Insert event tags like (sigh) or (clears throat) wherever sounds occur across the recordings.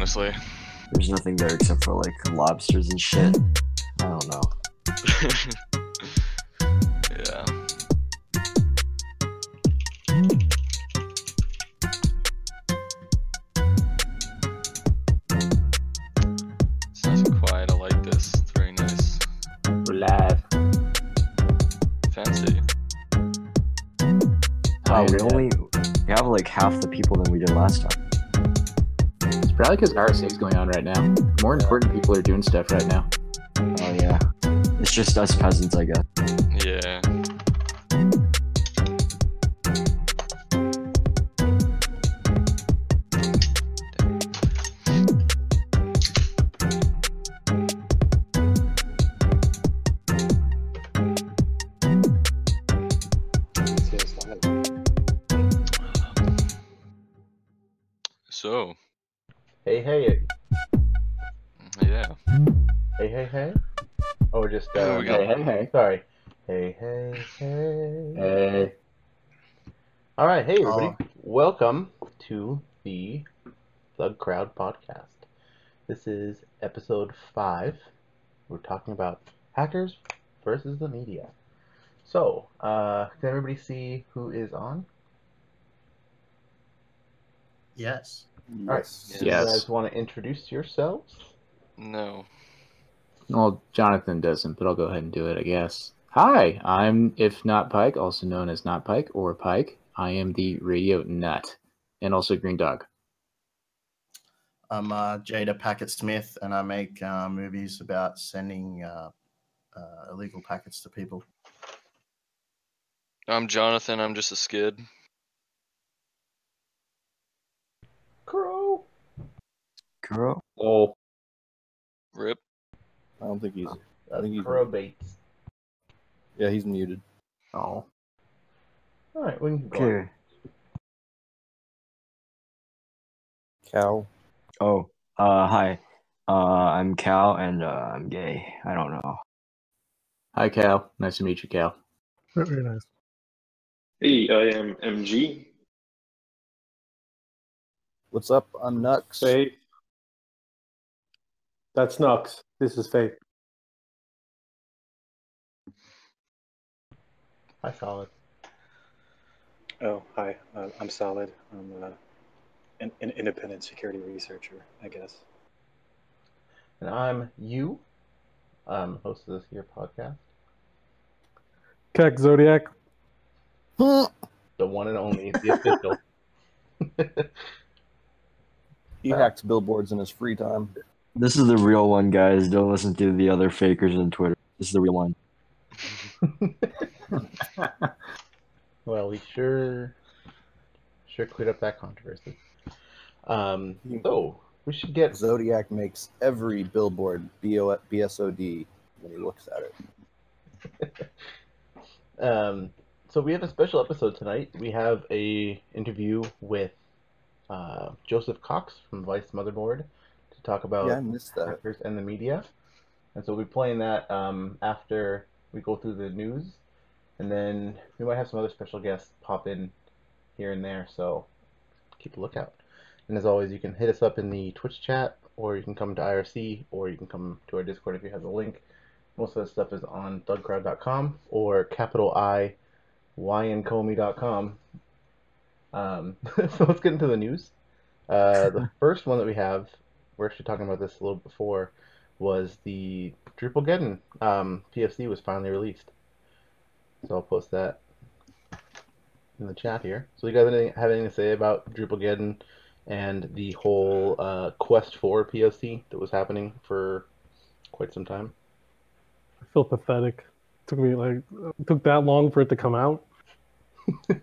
honestly. There's nothing there except for like lobsters and shit. I don't know. yeah. It's nice and quiet. I like this. It's very nice. We're live. Fancy. Wow, we only we have like half the people than we did last time. It's probably because RSA is going on right now. More important people are doing stuff right now. Oh yeah. It's just us peasants, I guess. Yeah. Welcome to the Thug Crowd podcast. This is episode five. We're talking about hackers versus the media. So, uh, can everybody see who is on? Yes. All right. Yes. You guys want to introduce yourselves? No. Well, Jonathan doesn't, but I'll go ahead and do it, I guess. Hi, I'm If Not Pike, also known as Not Pike or Pike. I am the radio nut and also Green Dog. I'm uh, Jada Packet Smith, and I make uh, movies about sending uh, uh, illegal packets to people. I'm Jonathan. I'm just a skid. Crow. Kuro? Oh, Rip. I don't think he's. I think he's- Crow Bates. Yeah, he's muted. Oh. All right, we can go. on. Okay. Cow. Oh. Uh hi. Uh I'm Cal and uh I'm gay. I don't know. Hi, Cal. Nice to meet you, Cal. Very nice. Hey, I am MG. What's up? I'm Nux. Faith. That's Nux. This is Faith. Hi, solid. Oh, hi. Uh, I'm Solid. I'm uh, an, an independent security researcher, I guess. And I'm you. I'm host of this here podcast. Keck Zodiac. (laughs) The one and only, the official. (laughs) He hacks billboards in his free time. This is the real one, guys. Don't listen to the other fakers on Twitter. This is the real one. (laughs) well, we sure sure cleared up that controversy. Um, so we should get Zodiac makes every billboard BO BSOD when he looks at it. (laughs) um, so we have a special episode tonight. We have a interview with uh, Joseph Cox from Vice Motherboard to talk about Yeah, I missed that. hackers and the media. And so we'll be playing that um, after we go through the news. And then we might have some other special guests pop in here and there. So keep a lookout. And as always, you can hit us up in the Twitch chat, or you can come to IRC, or you can come to our Discord if you have the link. Most of that stuff is on thugcrowd.com or capital I YNComey.com. Um, (laughs) so let's get into the news. Uh, the (laughs) first one that we have, we're actually talking about this a little before, was the Drupalgeddon um, PFC was finally released. So I'll post that in the chat here. So you guys have anything, have anything to say about Drupalgeddon and the whole uh, Quest 4 POC that was happening for quite some time? I feel pathetic. It took me like it took that long for it to come out. (laughs)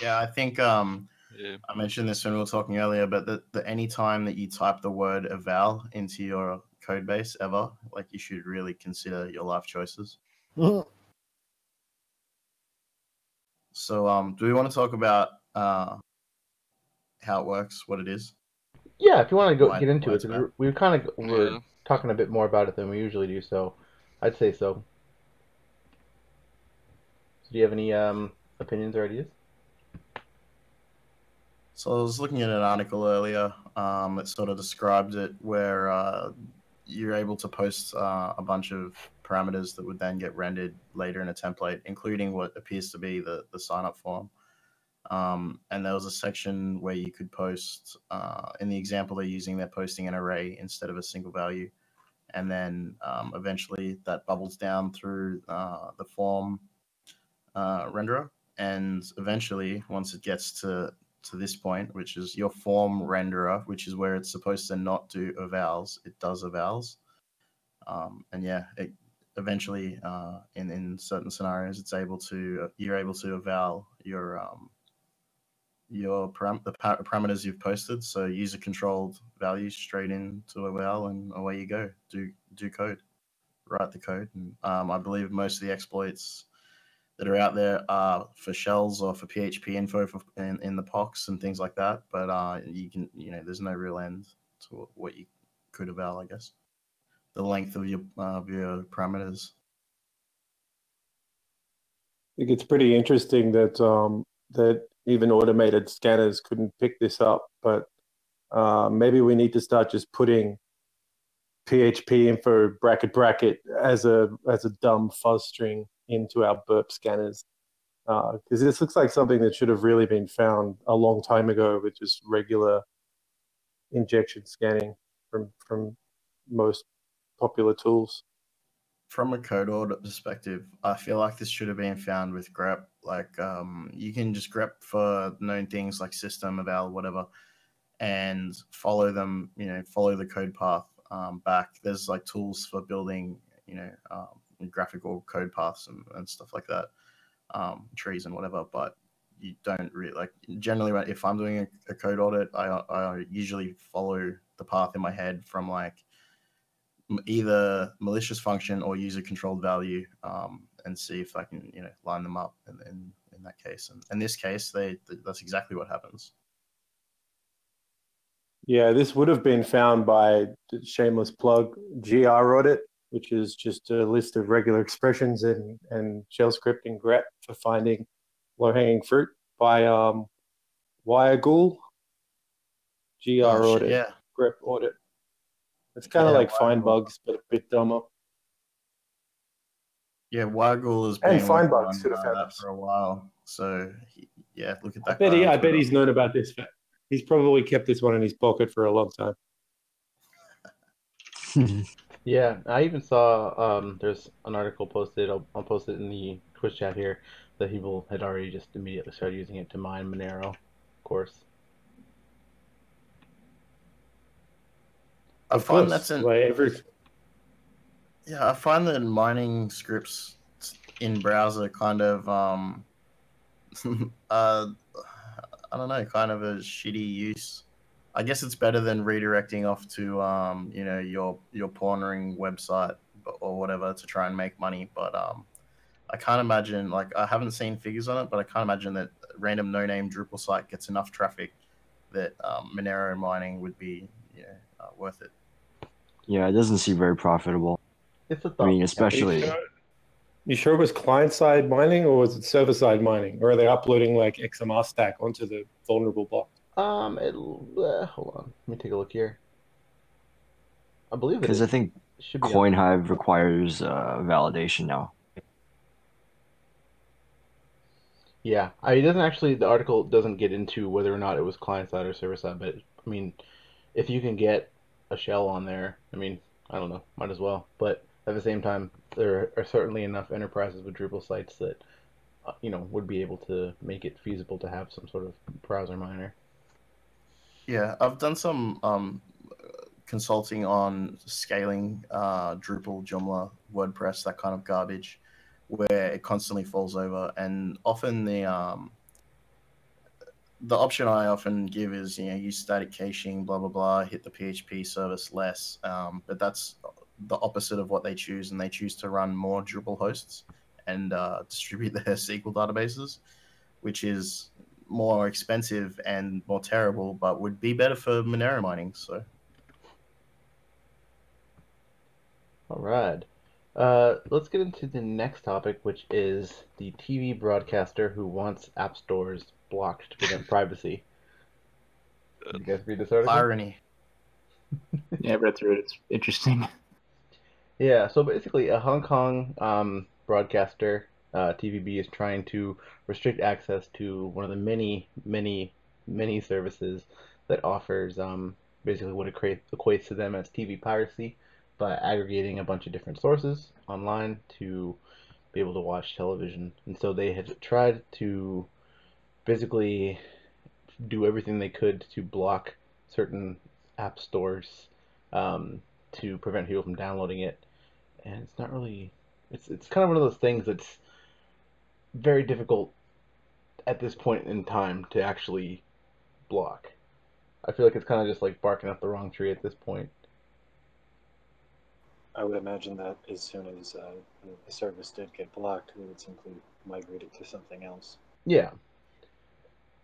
Yeah, I think um, Yeah. I mentioned this when we were talking earlier, but the, the any time that you type the word eval into your code base ever, like you should really consider your life choices. (laughs) So, um, do we want to talk about uh, how it works, what it is? Yeah, if you want to go Why- get into it, it's 'cause we're, we're kind of we're Yeah. talking a bit more about it than we usually do, so I'd say so. Do you have any um, opinions or ideas? So I was looking at an article earlier um, that sort of described it, where uh, you're able to post uh, a bunch of parameters that would then get rendered later in a template, including what appears to be the, the sign up form. Um, and there was a section where you could post, uh, in the example they're using, they're posting an array instead of a single value. And then um, eventually that bubbles down through uh, the form uh, renderer. And eventually, once it gets to, to this point, which is your form renderer, which is where it's supposed to not do evals, it does evals. Um, and yeah, it eventually uh, in in certain scenarios, it's able to you're able to eval your um, your param- the pa- parameters you've posted. So user controlled values straight into eval, and away you go. Do do code, write the code. And um, I believe most of the exploits that are out there are for shells or for PHP info for, in, in the POCs and things like that. But uh, you can you know there's no real end to what you could eval, I guess. The length of your of your parameters. I think it's pretty interesting that um, that even automated scanners couldn't pick this up, but uh, maybe we need to start just putting PHP info bracket bracket as a as a dumb fuzz string into our burp scanners because uh, this looks like something that should have really been found a long time ago with just regular injection scanning from from most popular tools from a code audit perspective, I feel like this should have been found with grep. Like, um, you can just grep for known things like system, eval, whatever, and follow them. You know, follow the code path um, back. There's like tools for building, you know, um, graphical code paths and, and stuff like that, um, trees and whatever. But you don't really like. Generally, if I'm doing a, a code audit, I I usually follow the path in my head from like either malicious function or user controlled value um, and see if I can you know line them up in, in, in that case. And in this case, they that's exactly what happens. Yeah, this would have been found by shameless plug graudit, which is just a list of regular expressions and and shell scripting grep for finding low hanging fruit by um. GR oh, audit, yeah. grep audit. It's kind of yeah, like find bugs, but a bit dumber. Yeah, Wireghoul has been find bugs should have found that for a while. So he, yeah, look at that. I bet, he, I bet he's known about this. He's probably kept this one in his pocket for a long time. (laughs) yeah, I even saw um, there's an article posted. I'll, I'll post it in the Twitch chat here that people had already just immediately started using it to mine Monero, of course. I find that's an every... yeah. I find that mining scripts in browser kind of um (laughs) uh I don't know, kind of a shitty use. I guess it's better than redirecting off to um you know your your pornering website or whatever to try and make money. But um I can't imagine like I haven't seen figures on it, but I can't imagine that random no name Drupal site gets enough traffic that um, Monero mining would be you know uh, worth it. Yeah, it doesn't seem very profitable. It's a I mean, especially. You sure, you sure it was client side mining or was it server side mining? Or are they uploading like XMR-Stak onto the vulnerable block? Um, it, uh, hold on. Let me take a look here. I believe because I think CoinHive requires uh, validation now. Yeah, I, it doesn't actually. The article doesn't get into whether or not it was client side or server side, but I mean, if you can get a shell on there, I mean, I don't know, might as well. But at the same time, there are certainly enough enterprises with Drupal sites that, uh, you know, would be able to make it feasible to have some sort of browser miner. Yeah, I've done some um, consulting on scaling uh, Drupal, Joomla, WordPress, that kind of garbage, where it constantly falls over, and often the um, the option I often give is you know use static caching, blah blah blah, hit the PHP service less. Um, but that's the opposite of what they choose, and they choose to run more Drupal hosts and uh, (laughs) distribute their SQL databases, which is more expensive and more terrible, but would be better for Monero mining. So, all right. Uh, let's get into the next topic, which is the TV broadcaster who wants app stores blocked to prevent (laughs) privacy. You guys read this article? Irony. (laughs) Yeah, I read through it. It's interesting. Yeah, so basically, a Hong Kong um, broadcaster, uh, TVB, is trying to restrict access to one of the many, many, many services that offers um, basically what equa- equates to them as TV piracy by aggregating a bunch of different sources online to be able to watch television. And so they had tried to basically do everything they could to block certain app stores um, to prevent people from downloading it. And it's not really, it's it's kind of one of those things that's very difficult at this point in time to actually block. I feel like it's kind of just like barking up the wrong tree at this point. I would imagine that as soon as uh, the service did get blocked, they would simply migrate it to something else. Yeah.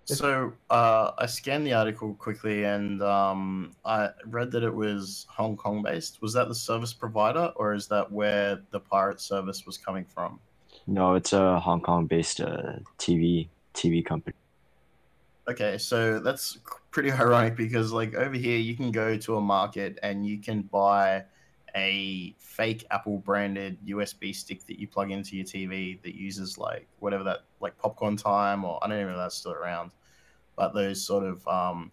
So uh, I scanned the article quickly, and um, I read that it was Hong Kong based. Was that the service provider, or is that where the pirate service was coming from? No, it's a Hong Kong-based uh, TV TV company. Okay, so that's pretty (laughs) ironic because like over here you can go to a market and you can buy a fake Apple branded USB stick that you plug into your TV that uses like whatever that like popcorn time or I don't even know if that's still around, but those sort of um,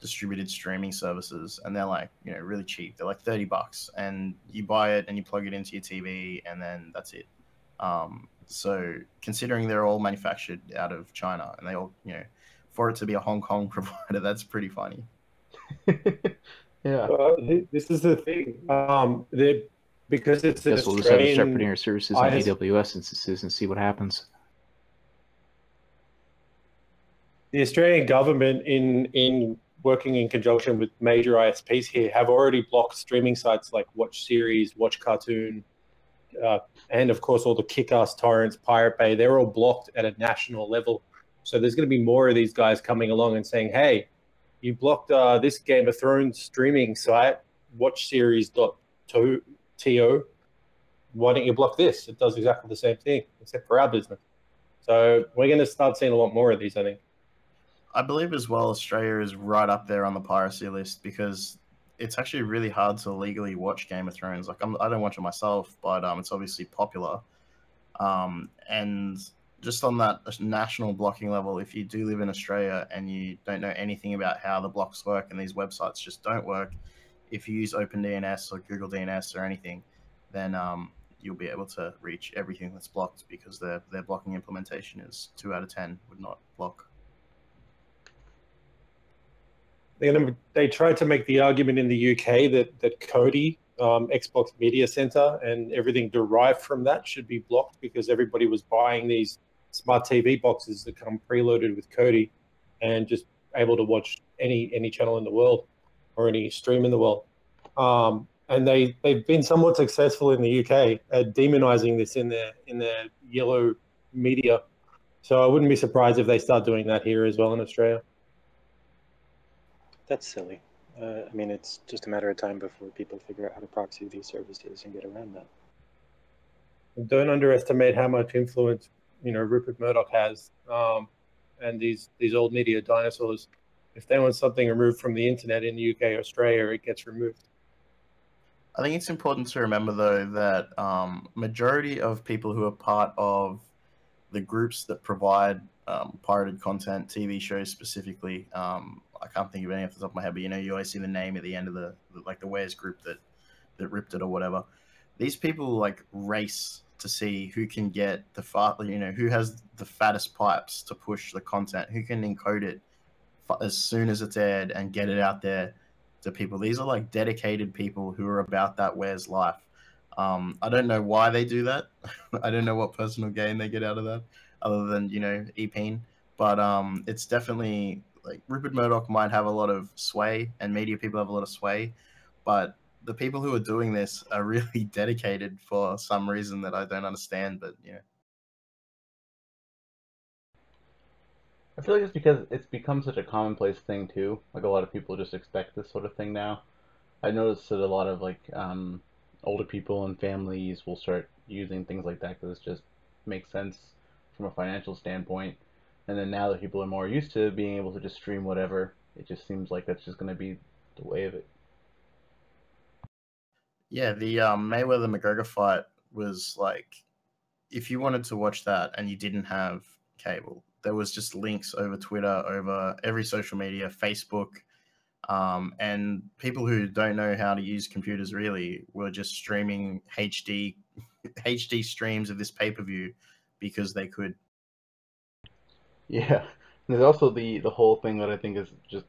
distributed streaming services and they're like you know really cheap. They're like thirty bucks and you buy it and you plug it into your TV and then that's it. Um, so considering they're all manufactured out of China and they all you know for it to be a Hong Kong (laughs) provider, that's pretty funny. (laughs) Yeah. Uh, th- this is the thing. Um, the, because it's an Guess we'll just have to start putting our services on IS AWS instances and see what happens. the Australian government, in in working in conjunction with major ISPs here, have already blocked streaming sites like Watch Series, Watch Cartoon, uh, and of course all the Kickass torrents, Pirate Bay. They're all blocked at a national level. So there's going to be more of these guys coming along and saying, "Hey, you blocked uh, this Game of Thrones streaming site, WatchSeries.to. Why don't you block this? It does exactly the same thing, except for our business." So we're going to start seeing a lot more of these, I think. I believe as well Australia is right up there on the piracy list because it's actually really hard to legally watch Game of Thrones. Like I'm, I don't watch it myself, but um, it's obviously popular. Um, and just on that national blocking level, if you do live in Australia and you don't know anything about how the blocks work and these websites just don't work, if you use OpenDNS or Google DNS or anything, then um, you'll be able to reach everything that's blocked because their their blocking implementation is two out of ten would not block. They tried to make the argument in the UK that that Kodi, um, Xbox Media Center, and everything derived from that should be blocked because everybody was buying these smart TV boxes that come preloaded with Kodi, and just able to watch any any channel in the world or any stream in the world. Um, and they they've been somewhat successful in the UK at demonizing this in their in their yellow media. So I wouldn't be surprised if they start doing that here as well in Australia. That's silly. Uh, I mean, it's just a matter of time before people figure out how to proxy these services and get around that. don't underestimate how much influence you know Rupert Murdoch has, um, and these these old media dinosaurs. If they want something removed from the internet in the UK or Australia, it gets removed. I think it's important to remember though that um, majority of people who are part of the groups that provide um, pirated content, TV shows specifically, um, I can't think of any off the top of my head, but you know, you always see the name at the end of the like the Wares group that that ripped it or whatever. These people like race to see who can get the fat, you know, who has the fattest pipes to push the content, who can encode it as soon as it's aired and get it out there to people. These are like dedicated people who are about that Wares life. Um, I don't know why they do that. (laughs) I don't know what personal gain they get out of that, other than you know EPing. But um, it's definitely like Rupert Murdoch might have a lot of sway, and media people have a lot of sway, but the people who are doing this are really (laughs) dedicated for some reason that I don't understand. But yeah. I feel like it's because it's become such a commonplace thing too. Like a lot of people just expect this sort of thing now. I noticed that a lot of like um, older people and families will start using things like that because it just makes sense from a financial standpoint. And then now that people are more used to being able to just stream whatever it just seems like that's just going to be the way of it. Yeah, the um, Mayweather McGregor fight was like, if you wanted to watch that and you didn't have cable, there was just links over Twitter, over every social media, Facebook, um, and people who don't know how to use computers really were just streaming HD HD (laughs) streams of this pay per view because they could. Yeah, and there's also the the whole thing that I think is just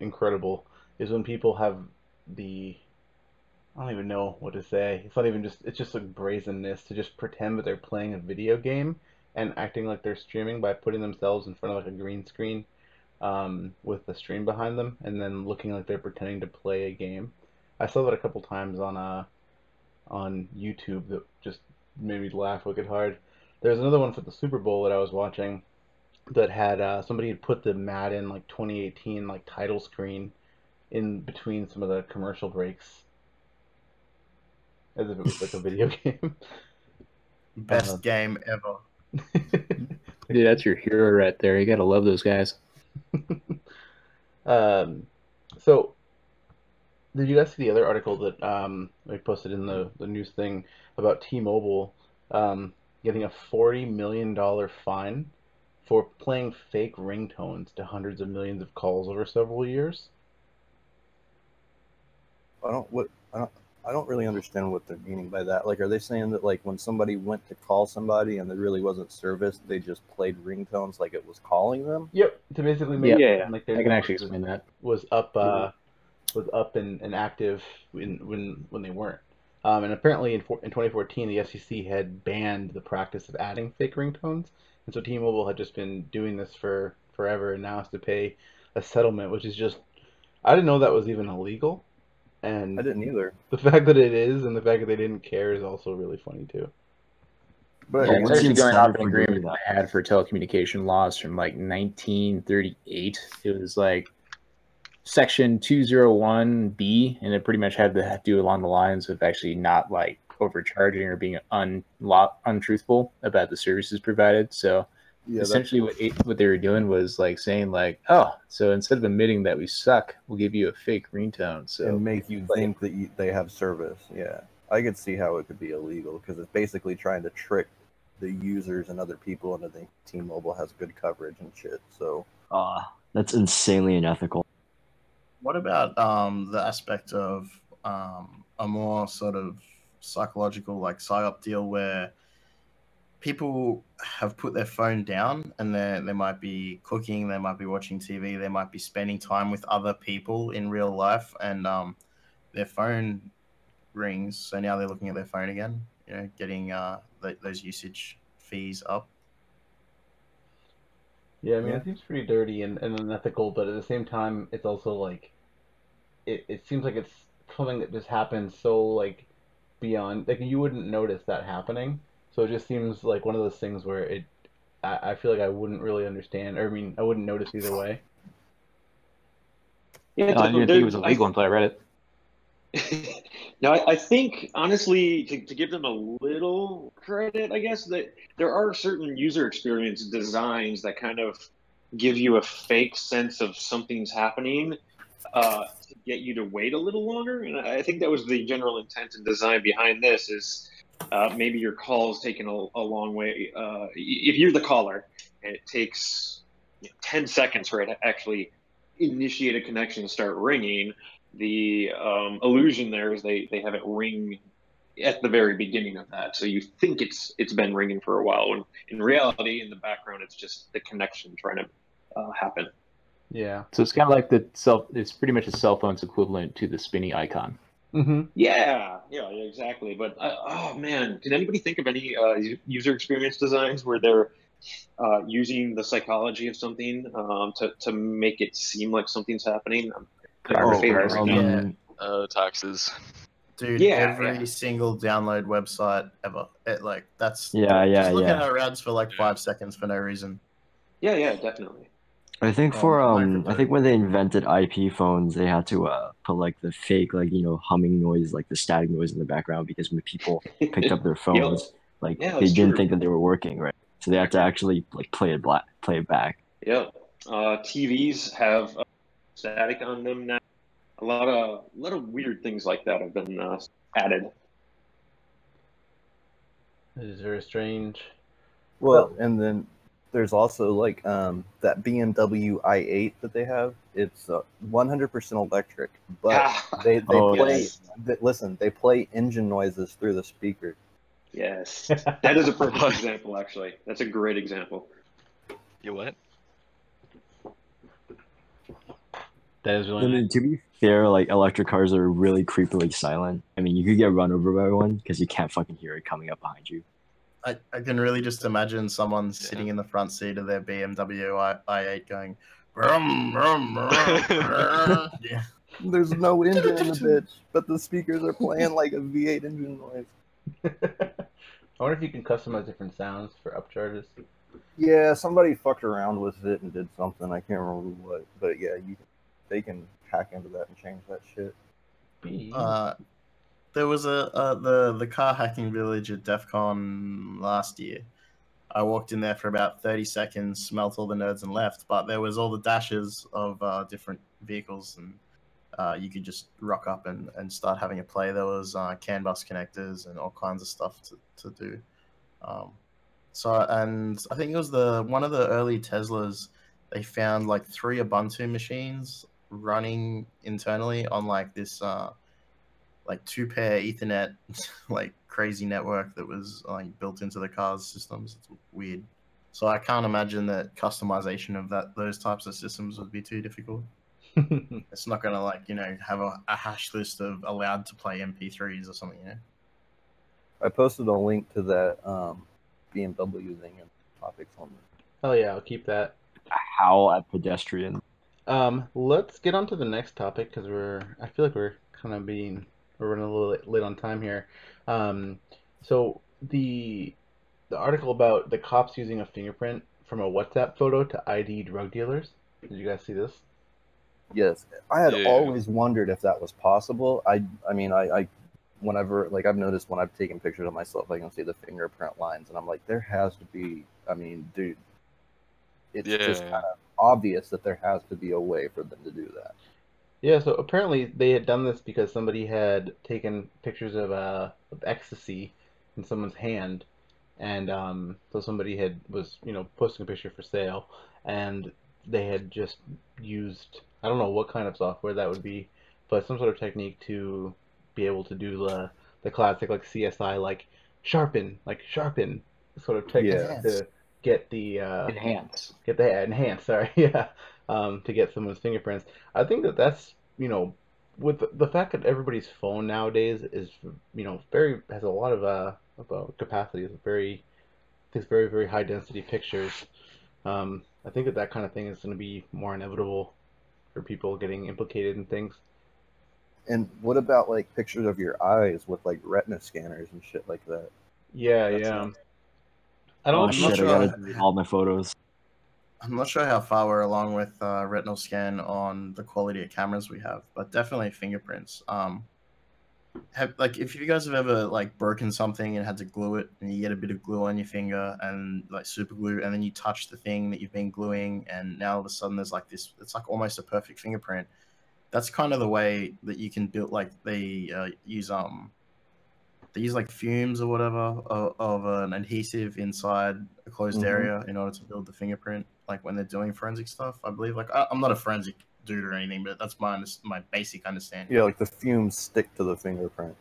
incredible is when people have the I don't even know what to say. It's not even just it's just like brazenness to just pretend that they're playing a video game and acting like they're streaming by putting themselves in front of like a green screen um, with the stream behind them and then looking like they're pretending to play a game. I saw that a couple times on uh on YouTube that just made me laugh wicked hard. There's another one for the Super Bowl that I was watching that had uh, somebody had put the Madden like 2018 like title screen in between some of the commercial breaks as if it was like a video (laughs) game. Best Uh, game ever. (laughs) Dude, that's your hero right there. You gotta love those guys. (laughs) um, so, did you guys see the other article that um, I posted in the, the news thing about T-Mobile um, getting a $40 million fine for playing fake ringtones to hundreds of millions of calls over several years? I don't what I don't I don't really understand what they're meaning by that. Like, are they saying that like when somebody went to call somebody and there really wasn't service, they just played ringtones like it was calling them? Yep, to basically make Yeah, yeah, seem like I their can actually network explain that. was up uh, was up and, and active when when when they weren't. Um, and apparently in, in 2014, the FCC had banned the practice of adding fake ringtones, and so T-Mobile had just been doing this for forever, and now has to pay a settlement, which is just I didn't know that was even illegal, and I didn't either. the (laughs) fact that it is and the fact that they didn't care is also really funny too. But Yeah, Yeah, it's the actually going off an incentive for doing agreement they had for telecommunication laws from like 1938. It was like section 201B, and it pretty much had to do along the lines of actually not like overcharging or being un- untruthful about the services provided. So yeah, essentially, what it, what they were doing was like saying like, oh, so instead of admitting that we suck, we'll give you a fake ringtone. So and make you like- think that you, they have service. Yeah, I could see how it could be illegal because it's basically trying to trick the users and other people into thinking T-Mobile has good coverage and shit. So Uh, that's insanely unethical. What about um, the aspect of um, a more sort of psychological, like psyop deal where people have put their phone down and they they might be cooking, they might be watching TV, they might be spending time with other people in real life, and um, their phone rings. So now they're looking at their phone again, you know, getting uh, th- those usage fees up. Yeah, I mean, Yeah. it seems pretty dirty and, and unethical, but at the same time, it's also like, it, it seems like it's something that just happens so, like, beyond, like, you wouldn't notice that happening. So it just seems like one of those things where it, I, I feel like I wouldn't really understand, or I mean, I wouldn't notice either way. Yeah, No, I didn't even think it was there- illegal until I read it. (laughs) no, I, I think honestly, to, to give them a little credit, I guess that there are certain user experience designs that kind of give you a fake sense of something's happening uh, to get you to wait a little longer. And I I think that was the general intent and design behind this. Is uh, maybe your call is taking a, a long way. Uh, if you're the caller and it takes you know, 10 seconds for it to actually initiate a connection and start ringing, the um, illusion there is they, they have it ring at the very beginning of that. So you think it's it's been ringing for a while, when in reality, in the background, it's just the connection trying to uh, happen. Yeah. So it's kind of like the cell. It's pretty much a cell phone's equivalent to the spinny icon. Mm-hmm. Yeah, yeah, yeah, exactly. But uh, oh man, can anybody think of any uh, user experience designs where they're uh, using the psychology of something um, to to make it seem like something's happening? I'm kind Oh, fading right um, now. yeah. Uh, taxes. Dude, Yeah, every yeah. single download website ever. It, like that's Yeah, yeah, Just look yeah. at our ads for like five seconds for no reason. Yeah, yeah, definitely. I think Um, for um, I think when they invented IP phones, they had to uh put like the fake like you know humming noise, like the static noise in the background, because when people picked up their (laughs) phones, like Yeah, they didn't true. think that they were working, right? So they had to actually like play it black, play it back. Yeah. Uh, TVs have uh, static on them now. A lot of a lot of weird things like that have been uh, added. It is very strange. Well, and then there's also like um, that BMW i8 that they have. It's uh, 100% electric, but Ah, (laughs) they, they Oh, play. yes. th- listen, they play engine noises through the speaker. Yes, (laughs) that is a perfect example. Actually, that's a great example. You what? That is I really mean, nice. to be fair, like electric cars are really creepily silent. I mean, you could get run over by one because you can't fucking hear it coming up behind you. I, I can really just imagine someone sitting in the front seat of their BMW I, i8 going, brum, brum, brum, brum." yeah. There's no (laughs) engine in the bitch, but the speakers are playing like a V8 engine noise. (laughs) I wonder if you can customize different sounds for upcharges. Yeah, somebody fucked around with it and did something. I can't remember what, but yeah, you they can hack into that and change that shit. Uh, there was a the the car hacking village at DEF CON last year. I walked in there for about thirty seconds, smelt all the nerds, and left. But there was all the dashes of uh, different vehicles, and uh, you could just rock up and, and start having a play. There was uh, CAN bus connectors and all kinds of stuff to, to do. Um, so and I think it was the one of the early Teslas. They found like three Ubuntu machines running internally on like this uh, like two pair Ethernet (laughs) like crazy network that was like built into the car's systems. It's weird. So I can't imagine that customization of that those types of systems would be too difficult. (laughs) it's not gonna like you know have a, a hash list of allowed to play MP3s or something. You know. I posted a link to that um, BMW thing in topics on Oh yeah, I'll keep that. Howl at pedestrian. Um, let's get on to the next topic because we're I feel like we're kind of being we're running a little late, late on time here. Um, so the the article about the cops using a fingerprint from a WhatsApp photo to ID drug dealers. Did you guys see this? Yes, I had Yeah. always wondered if that was possible. I, I mean, I, I, whenever like I've noticed when I've taken pictures of myself, I can see the fingerprint lines, and I'm like, there has to be. I mean, dude, it's just kind of obvious that there has to be a way for them to do that. Yeah, so apparently they had done this because somebody had taken pictures of uh of ecstasy in someone's hand, and um, so somebody had was you know posting a picture for sale, and they had just used I don't know what kind of software that would be, but some sort of technique to be able to do the the classic like CSI like sharpen like sharpen sort of technique Yeah. to get the uh, Enhance. get the enhance sorry (laughs) yeah um, to get someone's fingerprints i think that that's you know with the, the fact that everybody's phone nowadays is you know very has a lot of uh, of, uh capacity it's very these very very high density pictures um, i think that that kind of thing is going to be more inevitable for people getting implicated in things And what about like pictures of your eyes with like retina scanners and shit like that? yeah That's yeah nice. i Oh don't I'm shit! not I gotta delete all my photos. I'm not sure how far we're along with uh, retinal scan on the quality of cameras we have, but definitely fingerprints. Um, have like if you guys have ever like broken something and had to glue it, and you get a bit of glue on your finger and like super glue, and then you touch the thing that you've been gluing, and now all of a sudden there's like this, it's like almost a perfect fingerprint. That's kind of the way that you can build like they uh, use um they use like fumes or whatever of, of an adhesive inside a closed Mhm. area in order to build the fingerprint. Like when they're doing forensic stuff, I believe. Like I, I'm not a forensic dude or anything, but that's my my basic understanding. Yeah, like the fumes stick to the fingerprint.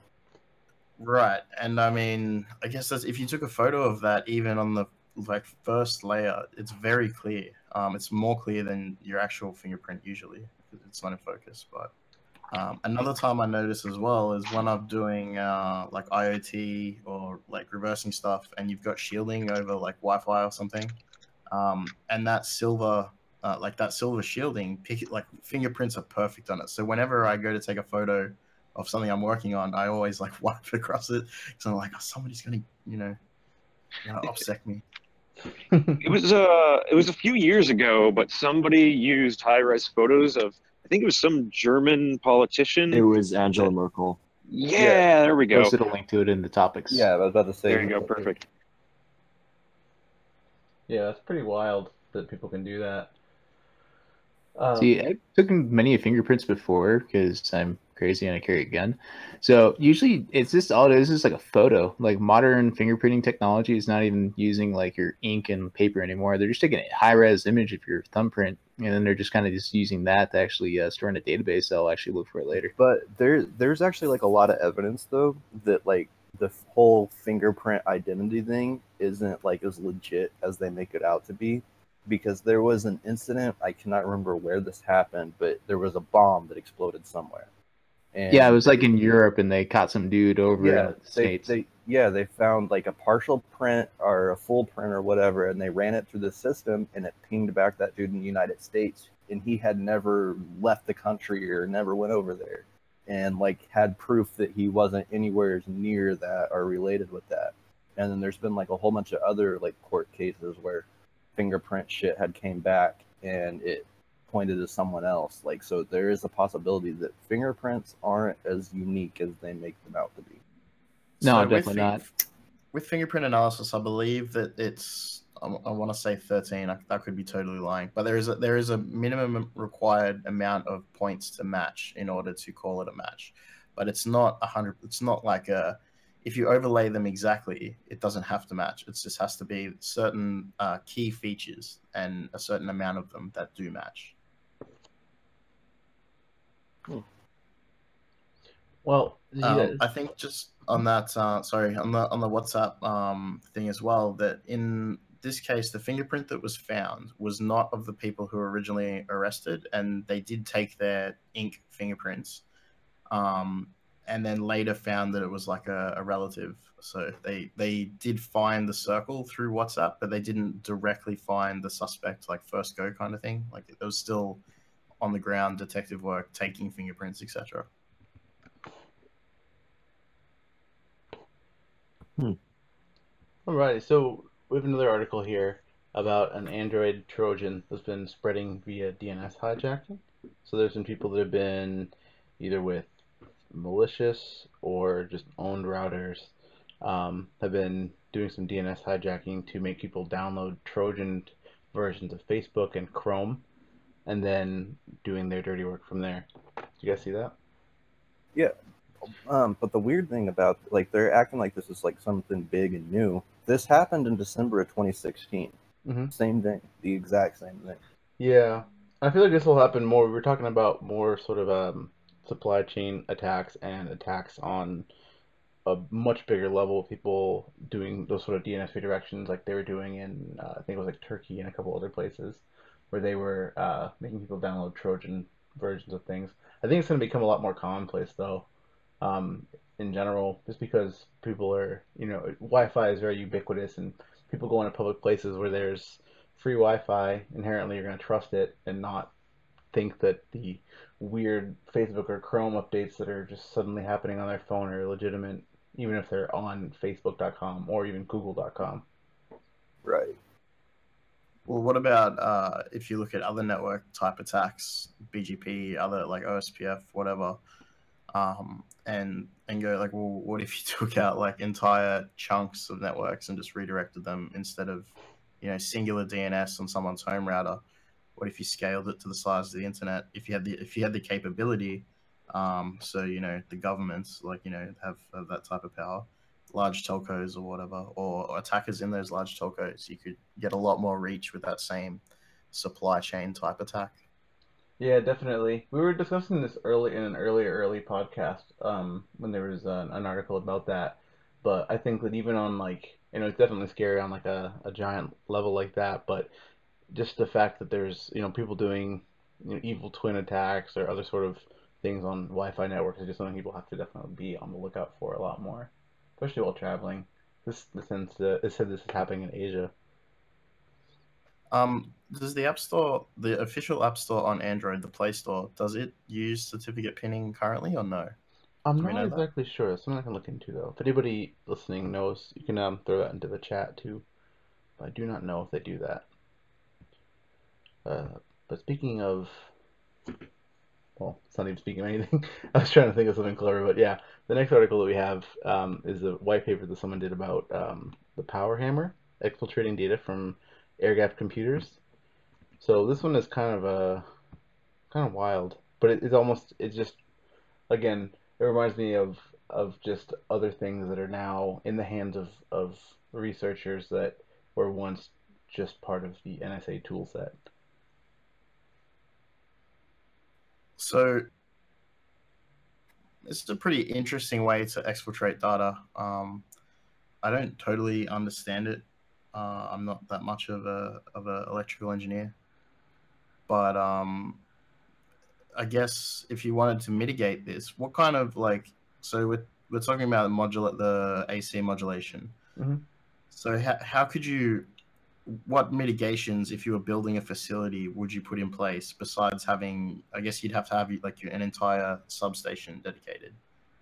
Right, and I mean, I guess that's if you took a photo of that, even on the like first layer, it's very clear. Um, it's more clear than your actual fingerprint usually because it's not in focus. But um, another time I notice as well is when I'm doing uh, like IoT or like reversing stuff, and you've got shielding over like Wi-Fi or something, um, and that silver. Uh, like that silver shielding, pick it, like fingerprints are perfect on it. So whenever I go to take a photo of something I'm working on, I always like (laughs) wipe across it because I'm like, oh, somebody's gonna, you know, you know, upsec me. It was uh, it was a few years ago, but somebody used high-res photos of I think it was some German politician. It was Angela Merkel. yeah, there we go. Posted a link to it in the topics. Yeah, I was about to say. There you go, perfect. Yeah that's pretty wild that people can do that Um, See, I took many fingerprints before because I'm crazy and I carry a gun. So usually it's just all it is is like a photo. Like modern fingerprinting technology is not even using like your ink and paper anymore. They're just taking a high res image of your thumbprint and then they're just kind of just using that to actually uh, store in a database. They'll actually look for it later. But there, there's actually like a lot of evidence though that like the whole fingerprint identity thing isn't like as legit as they make it out to be. Because there was an incident i cannot remember where this happened but there was a bomb that exploded somewhere. And yeah it was like in europe and they caught some dude over yeah, in the they, states. they, yeah they found like a partial print or a full print or whatever and they ran it through the system and it pinged back that dude in the united states and he had never left the country or never went over there and like had proof that he wasn't anywhere near that or related with that. And then there's been like a whole bunch of other like court cases where fingerprint shit had came back and it pointed to someone else. Like so there is a possibility that fingerprints aren't as unique as they make them out to be. No, So definitely with, not. With fingerprint analysis, I believe that it's I, I want to say 13. I, that could be totally lying, but there is a, there is a minimum required amount of points to match in order to call it a match. But it's not a hundred. It's not like a if you overlay them exactly, it doesn't have to match. It just has to be certain uh, key features and a certain amount of them that do match. Well, Um, yeah, I think just on that, uh, sorry, on the on the WhatsApp um, thing as well, that in this case, the fingerprint that was found was not of the people who were originally arrested, and they did take their ink fingerprints, um, and then later found that it was like a, a relative. So they they did find the circle through WhatsApp, but they didn't directly find the suspect, like first go kind of thing. Like it was still on the ground detective work, taking fingerprints, etc. Hmm. All right, so we have another article here about an Android Trojan that's been spreading via DNS hijacking. So there's some people that have been either with malicious or just owned routers um, have been doing some DNS hijacking to make people download Trojan versions of Facebook and Chrome, and then doing their dirty work from there. You guys see that? Yeah. Um, but the weird thing about like they're acting like this is like something big and new. This happened in December of 2016. Mhm. Same thing, the exact same thing. Yeah, I feel like this will happen more. We were talking about more sort of um, supply chain attacks and attacks on a much bigger level. Of people doing those sort of DNS redirections, like they were doing in uh, I think it was like Turkey and a couple other places, where they were uh, making people download Trojan versions of things. I think it's going to become a lot more commonplace though, um, in general, just because people are, you know, Wi-Fi is very ubiquitous and people go into public places where there's free Wi-Fi, inherently you're going to trust it and not think that the weird Facebook or Chrome updates that are just suddenly happening on their phone are legitimate, even if they're on Facebook.com or even Google.com. Right. Well, what about uh, if you look at other network type attacks, BGP, other like OSPF, whatever, um, and and go like, well, what if you (laughs) took out like entire chunks of networks and just redirected them instead of, you know, singular DNS on someone's home router? What if you scaled it to the size of the internet? If you had the if you had the capability, um, so you know the governments like you know have, have that type of power, large telcos or whatever, or, or attackers in those large telcos, you could get a lot more reach with that same supply chain type attack. Yeah, definitely. We were discussing this early in an earlier early podcast um, when there was an, an article about that. But I think that even on like you know it's definitely scary on like a, a giant level like that. But just the fact that there's you know people doing you know, evil twin attacks or other sort of things on Wi-Fi networks is just something people have to definitely be on the lookout for a lot more, especially while traveling. This tends to it said this is happening in Asia. Um, does the App Store, the official App Store on Android, the Play Store, does it use certificate pinning currently or no? I'm Do not know that? exactly sure. Something I can look into though. If anybody listening knows, you can um, throw that into the chat too. But I do not know if they do that. Uh, but speaking of, well, it's not even speaking of anything. (laughs) I was trying to think of something clever, but yeah, the next article that we have um, is a white paper that someone did about um, the power hammer exfiltrating data from air gap computers. So this one is kind of a kind of wild, but it, it's almost it's just again it reminds me of of just other things that are now in the hands of of researchers that were once just part of the NSA toolset. So is a pretty interesting way to exfiltrate data. Um, I don't totally understand it. Uh, I'm not that much of a of an electrical engineer, but um, I guess if you wanted to mitigate this, what kind of like so we're we're talking about the modulate the AC modulation. Mhm. So how how could you what mitigations if you were building a facility would you put in place besides having I guess you'd have to have like an entire substation dedicated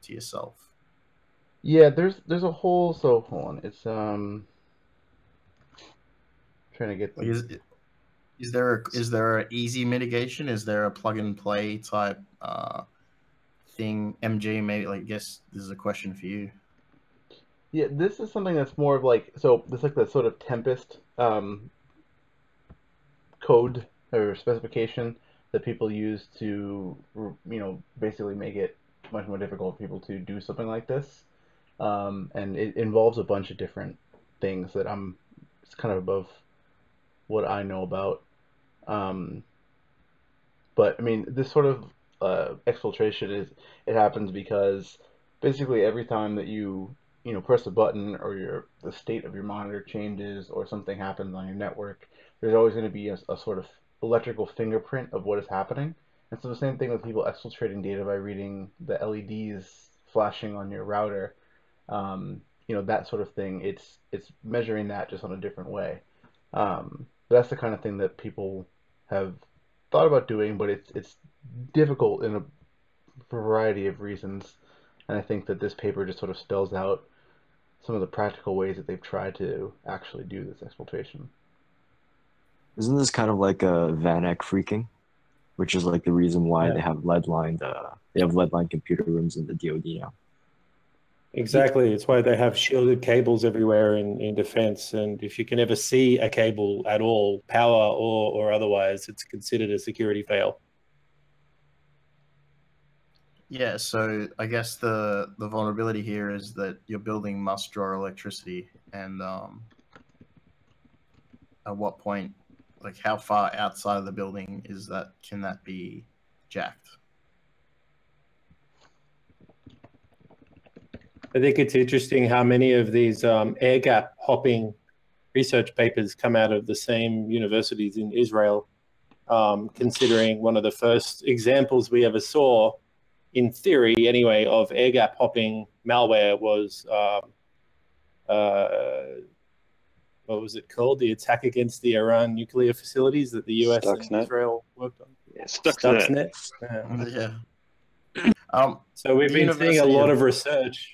to yourself. Yeah, there's there's a whole so hold on, it's um trying to get Like, is is there a, is there a easy mitigation? Is there a plug and play type uh, thing? MG, maybe like I guess this is a question for you. Yeah, this is something that's more of like so this like the sort of Tempest um, code or specification that people use to you know basically make it much more difficult for people to do something like this. Um, and it involves a bunch of different things that I'm it's kind of above what I know about. Um, but I mean, this sort of uh, exfiltration is it happens because basically every time that you you know press a button or your the state of your monitor changes or something happens on your network, there's always going to be a, a sort of electrical fingerprint of what is happening. And so the same thing with people exfiltrating data by reading the LEDs flashing on your router. Um, you know that sort of thing. It's it's measuring that just on a different way. Um, that's the kind of thing that people have thought about doing, but it's it's difficult in a variety of reasons. And I think that this paper just sort of spells out some of the practical ways that they've tried to actually do this exfiltration. Isn't this kind of like a Van Eck phreaking, which is like the reason why Yeah. they have lead lined uh, they have lead lined computer rooms in the DoD now. Exactly. It's why they have shielded cables everywhere in, in defense. And if you can ever see a cable at all, power or, or otherwise, it's considered a security fail. Yeah, so I guess the the vulnerability here is that your building must draw electricity, and um, at what point, like how far outside of the building is that? Can that be jacked? I think it's interesting how many of these um, air gap hopping research papers come out of the same universities in Israel, um, considering one of the first examples we ever saw, in theory anyway, of air gap hopping malware was. Um, uh, what was it called? The attack against the Iran nuclear facilities that the US and Israel worked on. Yeah, Stuxnet. Stuxnet. Yeah. Yeah. (clears throat) Um, So we've been seeing a lot of- of research.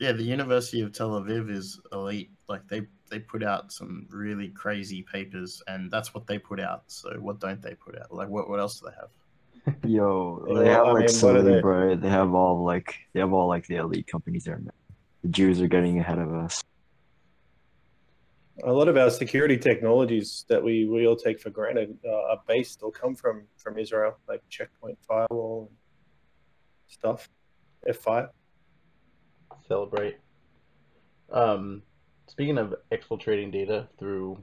Yeah, the University of Tel Aviv is elite. Like they they put out some really crazy papers, and that's what they put out. So what don't they put out? Like what what else do they have? (laughs) Yo, Yeah, they have I like mean, what they- bro. They have all like they have all like the elite companies there. Man. The Jews are getting ahead of us. a lot of our security technologies that we, we all take for granted uh, are based or come from from Israel, like checkpoint firewall and stuff. F5. Cellebrite. Um, speaking of exfiltrating data through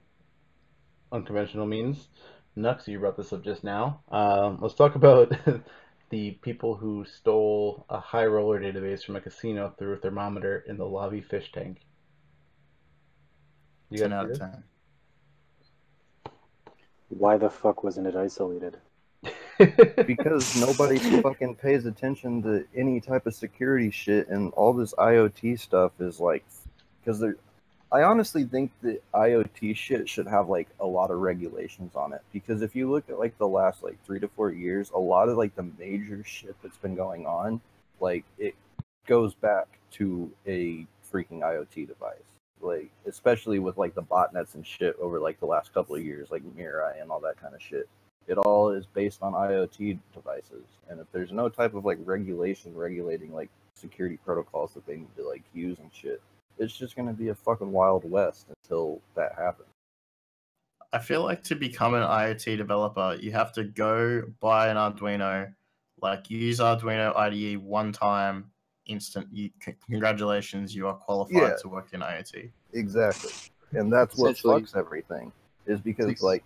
unconventional means, Nux, you brought this up just now. Um, let's talk about (laughs) the people who stole a high roller database from a casino through a thermometer in the lobby fish tank. You Ten out of this? ten. Why the fuck wasn't it isolated? Because nobody fucking pays attention to any type of security shit and all this IoT stuff is like because I honestly think that IoT shit should have like a lot of regulations on it. Because if you look at like the last like 3 to 4 years a lot of like the major shit that's been going on like it goes back to a freaking IoT device. Like especially with like the botnets and shit over like the last couple of years like Mirai and all that kind of shit it all is based on IoT devices. And if there's no type of like regulation regulating like security protocols that they need to like use and shit, it's just gonna be a fucking wild west until that happens. I feel like to become an IoT developer, you have to go buy an Arduino, like use Arduino IDE one time, instant. You, c- congratulations, you are qualified Yeah. to work in IoT. Exactly, and that's what Essentially- fucks everything. Is because like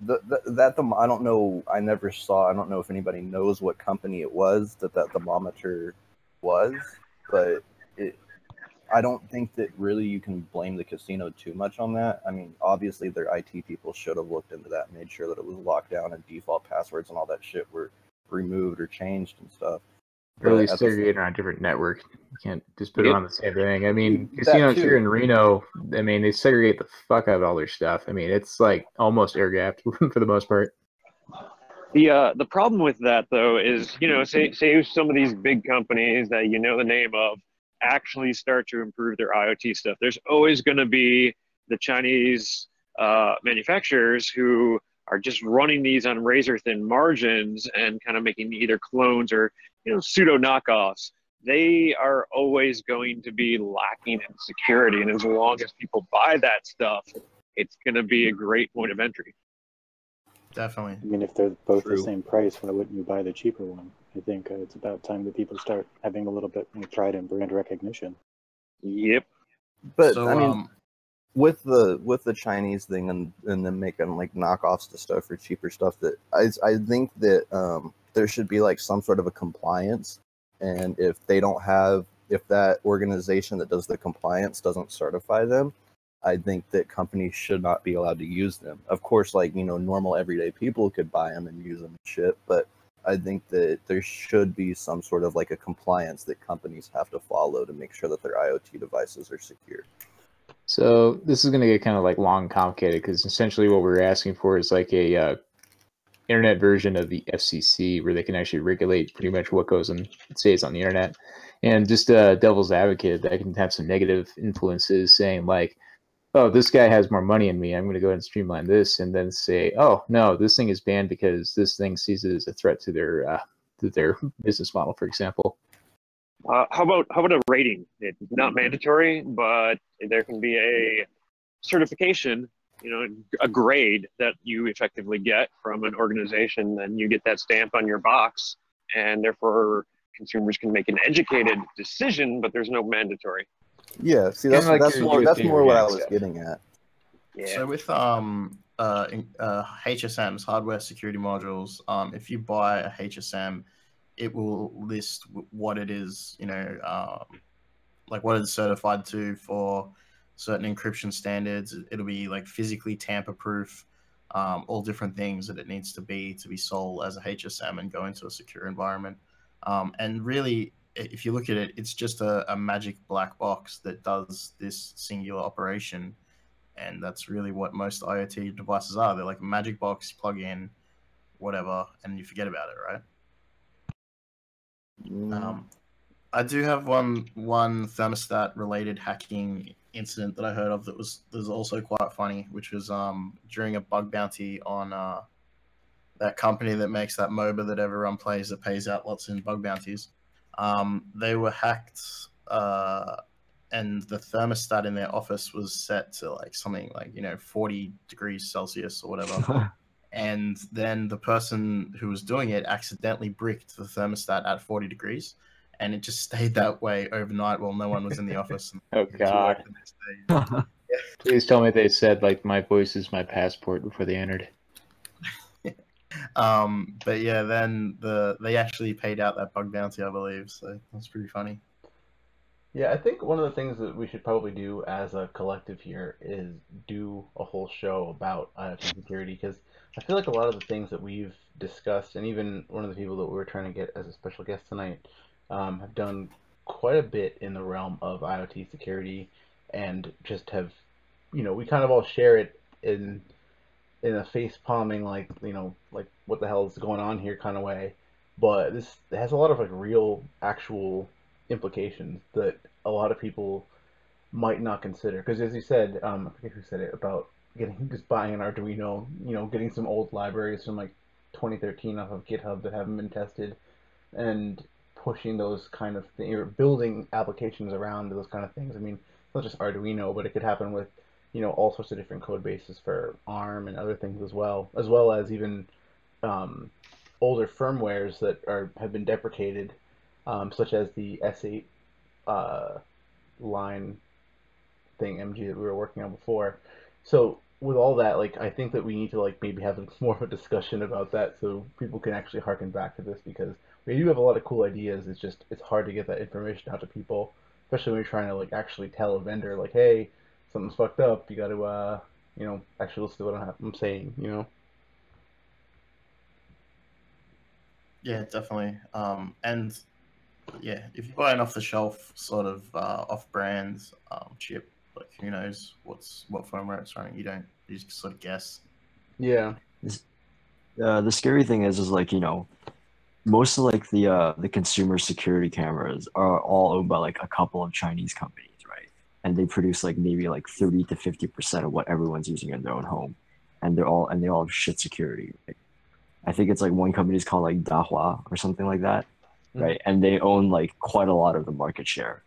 the, that the I don't know. I never saw. I don't know if anybody knows what company it was that that thermometer was, but it. I don't think that really you can blame the casino too much on that. I mean, obviously their IT people should have looked into that, made sure that it was locked down and default passwords and all that shit were removed or changed and stuff. Or at least at the segregate on a different network. You can't just put it on the same thing. I mean, That casinos too. here in Reno, I mean, they segregate the fuck out of all their stuff. I mean, it's like almost air gapped (laughs) for the most part. The uh, the problem with that though is you know say say some of these big companies that you know the name of actually start to improve their IoT stuff. There's always going to be the Chinese uh, manufacturers who are just running these on razor thin margins and kind of making either clones or you know pseudo knockoffs. They are always going to be lacking in security, and as long as people buy that stuff, it's going to be a great point of entry. Definitely. I mean, if they're both True. the same price, why wouldn't you buy the cheaper one? I think uh, it's about time that people start having a little bit more pride and brand recognition. Yep. But so I mean, um, with the with the Chinese thing and and them making like knockoffs to stuff for cheaper stuff that I I think that um there should be like some sort of a compliance and if they don't have if that organization that does the compliance doesn't certify them I think that companies should not be allowed to use them. Of course, like you know, normal everyday people could buy them and use them and shit, but I think that there should be some sort of like a compliance that companies have to follow to make sure that their IoT devices are secure. So this is going to get kind of like long, and complicated because essentially what we're asking for is like a uh, internet version of the FCC where they can actually regulate pretty much what goes and stays on the internet. And just uh, devil's advocate, that can have some negative influences, saying like, "Oh, this guy has more money than me. I'm going to go ahead and streamline this," and then say, "Oh no, this thing is banned because this thing sees it as a threat to their uh, to their (laughs) business model, for example." Uh, how about how about a rating? It's not mandatory, but there can be a certification, you know, a grade that you effectively get from an organization, then you get that stamp on your box, and therefore consumers can make an educated decision, but there's no mandatory. Yeah, see, that's like that's more that's more what I was stuff. getting at. Yeah. So with um uh, in- uh HSMs, hardware security modules, um if you buy a HSM, it will list what it is, you know, um, like what it's certified to for certain encryption standards. It'll be like physically tamper proof, um, all different things that it needs to be to be sold as a HSM and go into a secure environment. Um, and really, if you look at it, it's just a, a magic black box that does this singular operation. And that's really what most IoT devices are. They're like a magic box, plug in, whatever, and you forget about it, right? Mm, Um, I do have one one thermostat related hacking incident that I heard of that was that was also quite funny, which was um during a bug bounty on uh that company that makes that MOBA that everyone plays that pays out lots in bug bounties. Um, they were hacked, uh, and the thermostat in their office was set to like something like you know forty degrees Celsius or whatever (laughs) and then the person who was doing it accidentally bricked the thermostat at 40 degrees and it just stayed that way overnight while no one was in the office and (laughs) Oh had to work God! the. (laughs) Please tell me they said like my voice is my passport before they entered. (laughs) um but yeah then the they actually paid out that bug bounty i believe so that's pretty funny Yeah, I think one of the things that we should probably do as a collective here is do a whole show about IoT security because I feel like a lot of the things that we've discussed, and even one of the people that we were trying to get as a special guest tonight, um, have done quite a bit in the realm of IoT security and just have, you know, we kind of all share it in in a face palming like, you know, like what the hell is going on here kind of way. But this has a lot of like real actual implications that a lot of people might not consider. Because as you said, um, I forget who said it about getting just buying an Arduino, you know, getting some old libraries from like 2013 off of GitHub that haven't been tested, and pushing those kind of things, or building applications around those kind of things. I mean, not just Arduino, but it could happen with, you know, all sorts of different code bases for ARM and other things as well, as well as even um, older firmwares that are have been deprecated, um, such as the S8 uh, line thing MG that we were working on before. So with all that, like I think that we need to like maybe have (laughs) more of a discussion about that so people can actually harken back to this because we do have a lot of cool ideas. It's just it's hard to get that information out to people, especially when you're trying to like actually tell a vendor like, hey, something's fucked up. You got to uh, you know, actually listen to what I'm, I'm saying. You know. Yeah, definitely. Um, and yeah, if you buy an off-the-shelf sort of uh, off-brand um, chip, like who knows what's what firmware it's running? You don't. You just sort of guess. Yeah. Uh, the scary thing is, is like you know, most of like the uh, the consumer security cameras are all owned by like a couple of Chinese companies, right? And they produce like maybe like thirty to fifty percent of what everyone's using in their own home, and they're all and they all have shit security. Right? I think it's like one company is called like Dahua or something like that, Mm. right? And they own like quite a lot of the market share.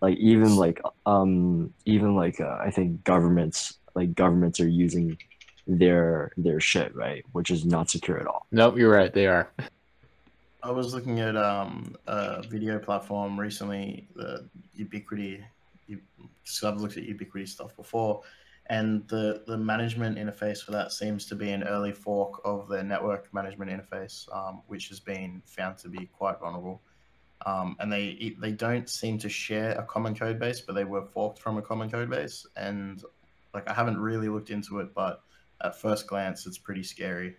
Like even like um even like uh, I think governments like governments are using their their shit right, which is not secure at all. Nope, you're right. They are. (laughs) I was looking at um, a video platform recently, the Ubiquiti. So I've looked at Ubiquiti stuff before, and the the management interface for that seems to be an early fork of the network management interface, um, which has been found to be quite vulnerable. Um, and they they don't seem to share a common code base, but they were forked from a common code base. And like I haven't really looked into it, but at first glance, it's pretty scary.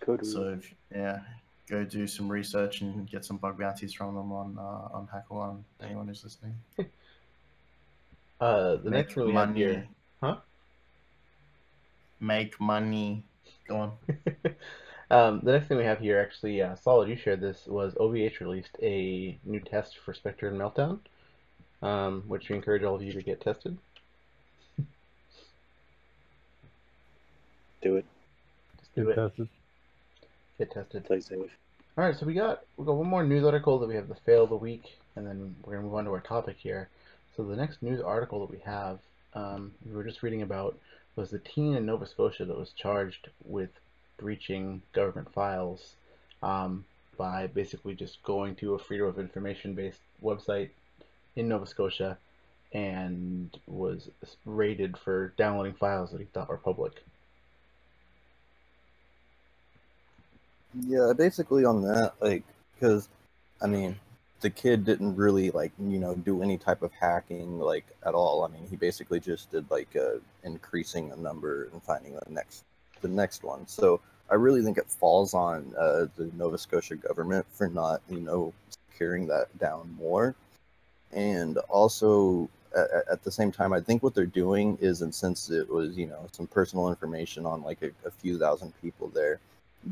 Code So if, yeah, go do some research and get some bug bounties from them on uh, on HackerOne. Anyone who's listening. (laughs) Uh, the Make next one we have money. here, huh? Make money. Go on. (laughs) um, the next thing we have here, actually, uh, Solid, you shared this, was OVH released a new test for Spectre and Meltdown, um, which we encourage all of you to get tested. Do it. Just do Get it. tested. Get tested. Play safe. All right, so we got we got one more news article that we have the fail of the week, and then we're gonna move on to our topic here. So the next news article that we have, um, we were just reading about, was the teen in Nova Scotia that was charged with breaching government files um, by basically just going to a freedom of information based website in Nova Scotia and was raided for downloading files that he thought were public. Yeah, basically on that, like, because, I mean, the kid didn't really, like, you know, do any type of hacking, like, at all. I mean, he basically just did, like, uh, increasing a number and finding the next, the next one. So I really think it falls on uh, the Nova Scotia government for not, you know, securing that down more. And also, at, at the same time, I think what they're doing is, and since it was, you know, some personal information on like a, a few thousand people there,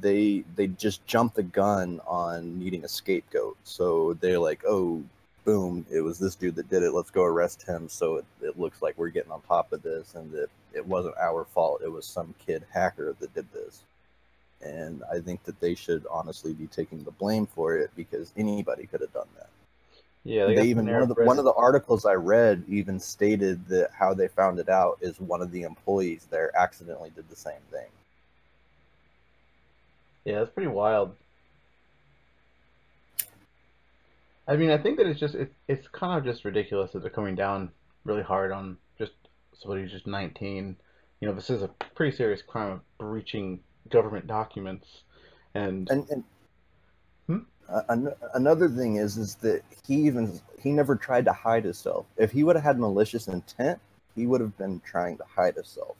they they just jumped the gun on needing a scapegoat. So they're like, oh, boom, it was this dude that did it. Let's go arrest him. So it, it looks like we're getting on top of this, and that it wasn't our fault. It was some kid hacker that did this. And I think that they should honestly be taking the blame for it because anybody could have done that. Yeah, They, got even one of the one of the articles I read even stated that how they found it out is one of the employees there accidentally did the same thing. Yeah, that's pretty wild. I mean, I think that it's just it, it's kind of just ridiculous that they're coming down really hard on just somebody who's just 19. You know, this is a pretty serious crime of breaching government documents, and And and Hmm? uh, an- another thing is is that he even he never tried to hide himself. If he would have had malicious intent, he would have been trying to hide himself.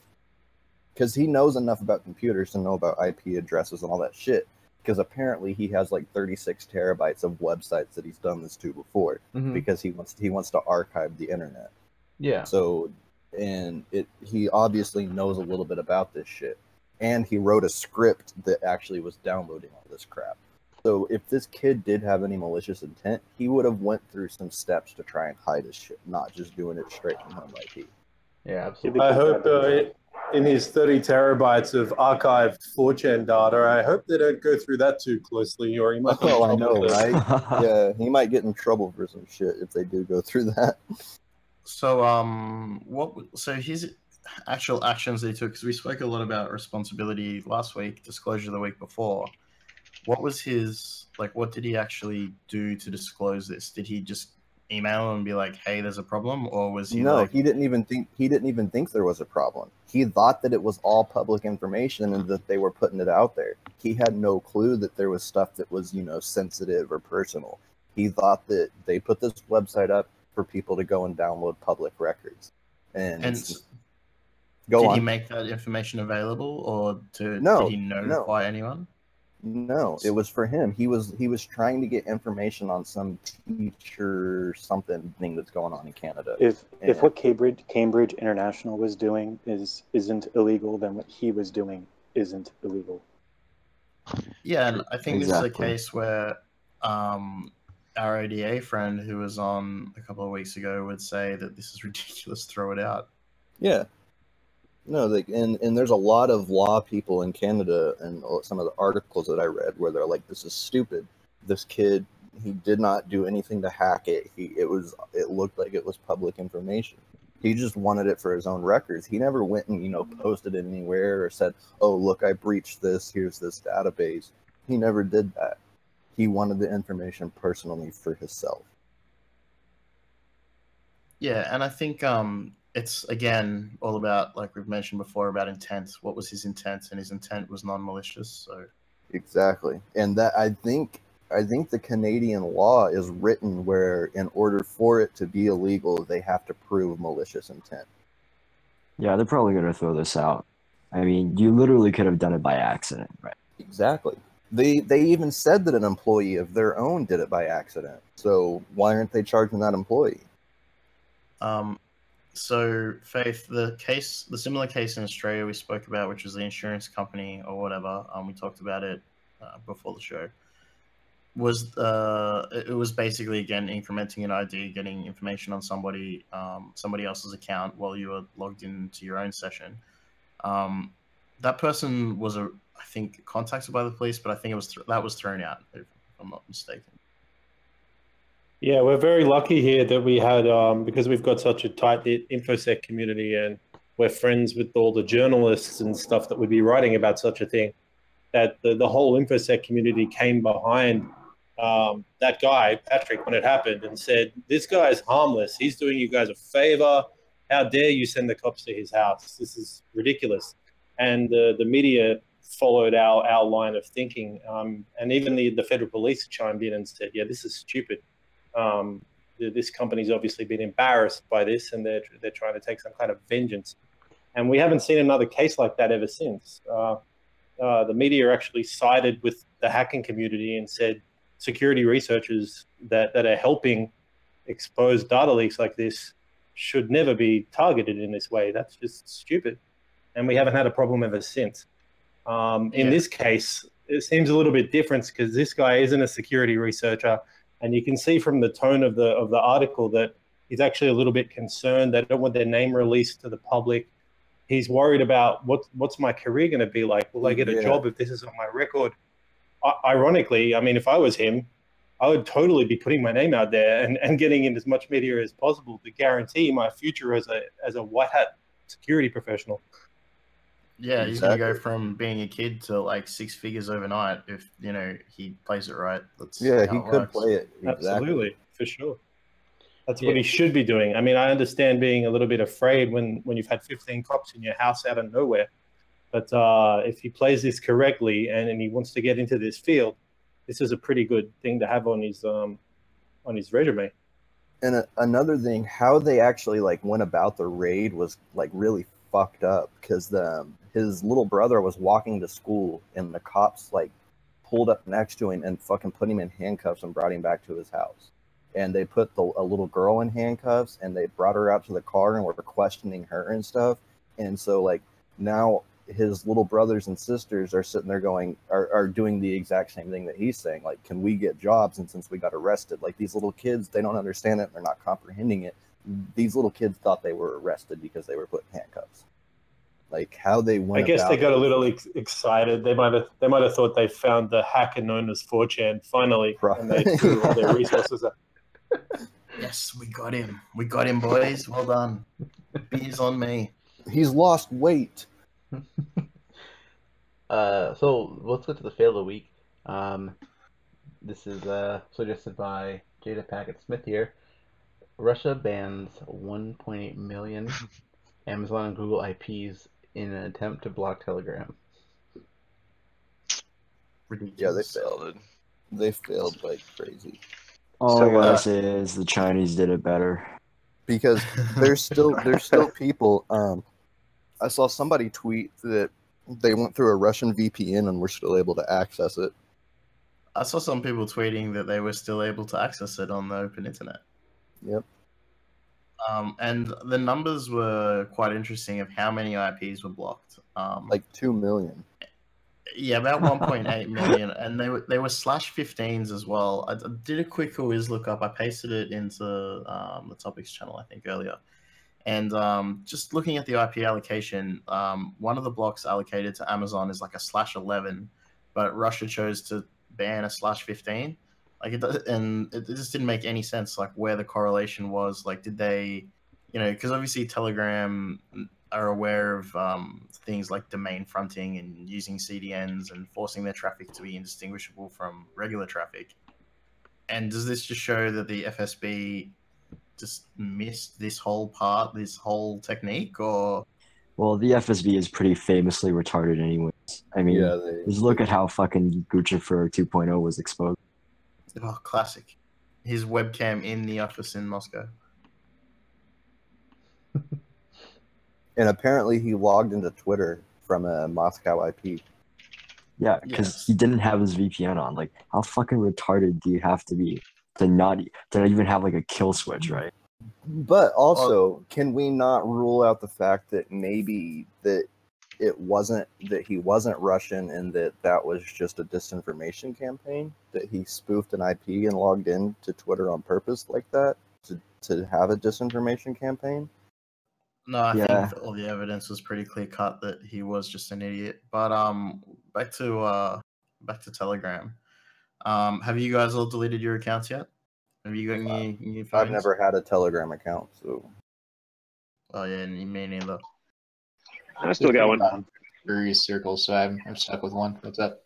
Because he knows enough about computers to know about IP addresses and all that shit. Because apparently he has like 36 terabytes of websites that he's done this to before. Mhm. Because he wants he wants to archive the internet. yeah, So, and it he obviously knows a little bit about this shit, and he wrote a script that actually was downloading all this crap. So, if this kid did have any malicious intent, he would have went through some steps to try and hide his shit, not just doing it straight from home IP. yeah, absolutely. I hope uh, in his 30 terabytes of archived 4chan data, I hope they don't go through that too closely, or he might. get in Oh, I trouble know, right? (laughs) yeah, he might get in trouble for some shit if they do go through that. So, um, what? So his actual actions that he took. Because we spoke a lot about responsibility last week, disclosure the week before. What was his like? What did he actually do to disclose this? Did he just email and be like, "Hey, there's a problem," or was he no, like, he didn't even think he didn't even think there was a problem. He thought that it was all public information and that they were putting it out there. He had no clue that there was stuff that was, you know, sensitive or personal. He thought that they put this website up for people to go and download public records. And, And go did on. he make that information available, or to No, did he no. notify anyone? No, it was for him. He was he was trying to get information on some teacher something thing that's going on in Canada. If if what Cambridge Cambridge International was doing is isn't illegal, then what he was doing isn't illegal. Yeah, and I think this is a case where um, our ODA friend who was on a couple of weeks ago would say that this is ridiculous. Throw it out. Yeah. No, like, and and there's a lot of law people in Canada, and some of the articles that I read where they're like, "This is stupid. This kid, he did not do anything to hack it. He, it was, it looked like it was public information. He just wanted it for his own records. He never went and you know posted it anywhere or said, "Oh, look, I breached this. Here's this database." He never did that. He wanted the information personally for himself. Yeah, and I think um, it's again all about like we've mentioned before about intent. What was his intent? And his intent was non-malicious. So Exactly. And that I think I think the Canadian law is written where in order for it to be illegal, they have to prove malicious intent. Yeah, they're probably gonna throw this out. I mean, you literally could have done it by accident, right? Exactly. They they even said that an employee of their own did it by accident. So why aren't they charging that employee? Um, so Faith, the case, the similar case in Australia we spoke about, which was the insurance company or whatever. Um, we talked about it uh, before the show. Was uh, it was basically again incrementing an ID, getting information on somebody, um, somebody else's account while you were logged into your own session. Um, that person was a, I think, contacted by the police, but I think it was th- that was thrown out, if I'm not mistaken. Yeah, we're very lucky here that we had um, because we've got such a tight knit infosec community, and we're friends with all the journalists and stuff that would be writing about such a thing. That the, the whole infosec community came behind um, that guy Patrick when it happened and said, "This guy is harmless. He's doing you guys a favor. How dare you send the cops to his house? This is ridiculous." And the the media followed our our line of thinking, um, and even the the federal police chimed in and said, "Yeah, this is stupid." Um, th- this company's obviously been embarrassed by this and they're, they're trying to take some kind of vengeance. And we haven't seen another case like that ever since. Uh, uh, the media actually sided with the hacking community and said security researchers that, that are helping expose data leaks like this should never be targeted in this way. That's just stupid. And we haven't had a problem ever since. Um, in Yeah. this case, it seems a little bit different because this guy isn't a security researcher and you can see from the tone of the of the article that he's actually a little bit concerned. They don't want their name released to the public. He's worried about what what's my career going to be like. Will I get a Yeah. job if this is on my record? I, ironically, I mean, if I was him, I would totally be putting my name out there and, and getting in as much media as possible to guarantee my future as a as a white hat security professional. Yeah, he's gonna go from being a kid to like six figures overnight if you know he plays it right. That's Yeah, he could works. play it. Exactly. Absolutely, for sure. That's Yeah. what he should be doing. I mean, I understand being a little bit afraid when when you've had 15 cops in your house out of nowhere, but uh, if he plays this correctly and, and he wants to get into this field, this is a pretty good thing to have on his um on his resume. And a, another thing, how they actually like went about the raid was like really fucked up because the um, his little brother was walking to school and the cops like pulled up next to him and fucking put him in handcuffs and brought him back to his house. And they put the, a little girl in handcuffs and they brought her out to the car and were questioning her and stuff. And so like now his little brothers and sisters are sitting there going are, are doing the exact same thing that he's saying like can we get jobs and since we got arrested like these little kids they don't understand it they're not comprehending it these little kids thought they were arrested because they were put in handcuffs like how they went I guess they about got a little ex- excited. They might have they might have thought they found the hacker known as 4chan finally, right. and they threw all their resources at (laughs) Yes, we got him. We got him, boys. Well done. Beers on me. He's lost weight. (laughs) Uh, so let's get to the fail of the week. Um, this is uh, suggested by Jada Packett Smith here. Russia bans 1.8 million (laughs) Amazon and Google IPs in an attempt to block Telegram. Yeah, they failed. They failed like crazy. All So, I gotta uh, say is the Chinese did it better. because there's still (laughs) there's still people. Um, I saw somebody tweet that they went through a Russian VPN and were still able to access it. I saw some people tweeting that they were still able to access it on the open internet. Yep. Um, and the numbers were quite interesting of how many IPs were blocked. Um, Like two million. yeah, about 1.8 million, (laughs) and they were they were slash 15s as well. I, did a quick whiz look up. I pasted it into um, the topics channel, I think earlier, and um, just looking at the IP allocation, um, one of the blocks allocated to Amazon is like a slash 11, but Russia chose to ban a slash 15. Like it, does- and it just didn't make any sense. Like where the correlation was. Like did they, you know, because obviously Telegram are aware of um, things like domain fronting and using CDNs and forcing their traffic to be indistinguishable from regular traffic. And does this just show that the FSB just missed this whole part, this whole technique, or Well, the FSB is pretty famously retarded, anyways. I mean, Yeah, they- just look at how fucking Guccifer 2.0 was exposed. Oh, classic? His webcam in the office in Moscow. (laughs) And apparently he logged into Twitter from a Moscow IP. Yeah, because Yes. he didn't have his VPN on. Like, how fucking retarded do you have to be to not to not even have like a kill switch, right? But also, can we not rule out the fact that maybe that it wasn't that he wasn't Russian and that that was just a disinformation campaign? That he spoofed an IP and logged in to Twitter on purpose like that to, to have a disinformation campaign? No, I Yeah. think all the evidence was pretty clear cut that he was just an idiot. But um, back to uh, back to Telegram. Um, have you guys all deleted your accounts yet? Have you got any new phones? I've never had a Telegram account, so Oh yeah, me neither. I still got one. Um, Various circles, so I'm, I'm stuck with one. What's up?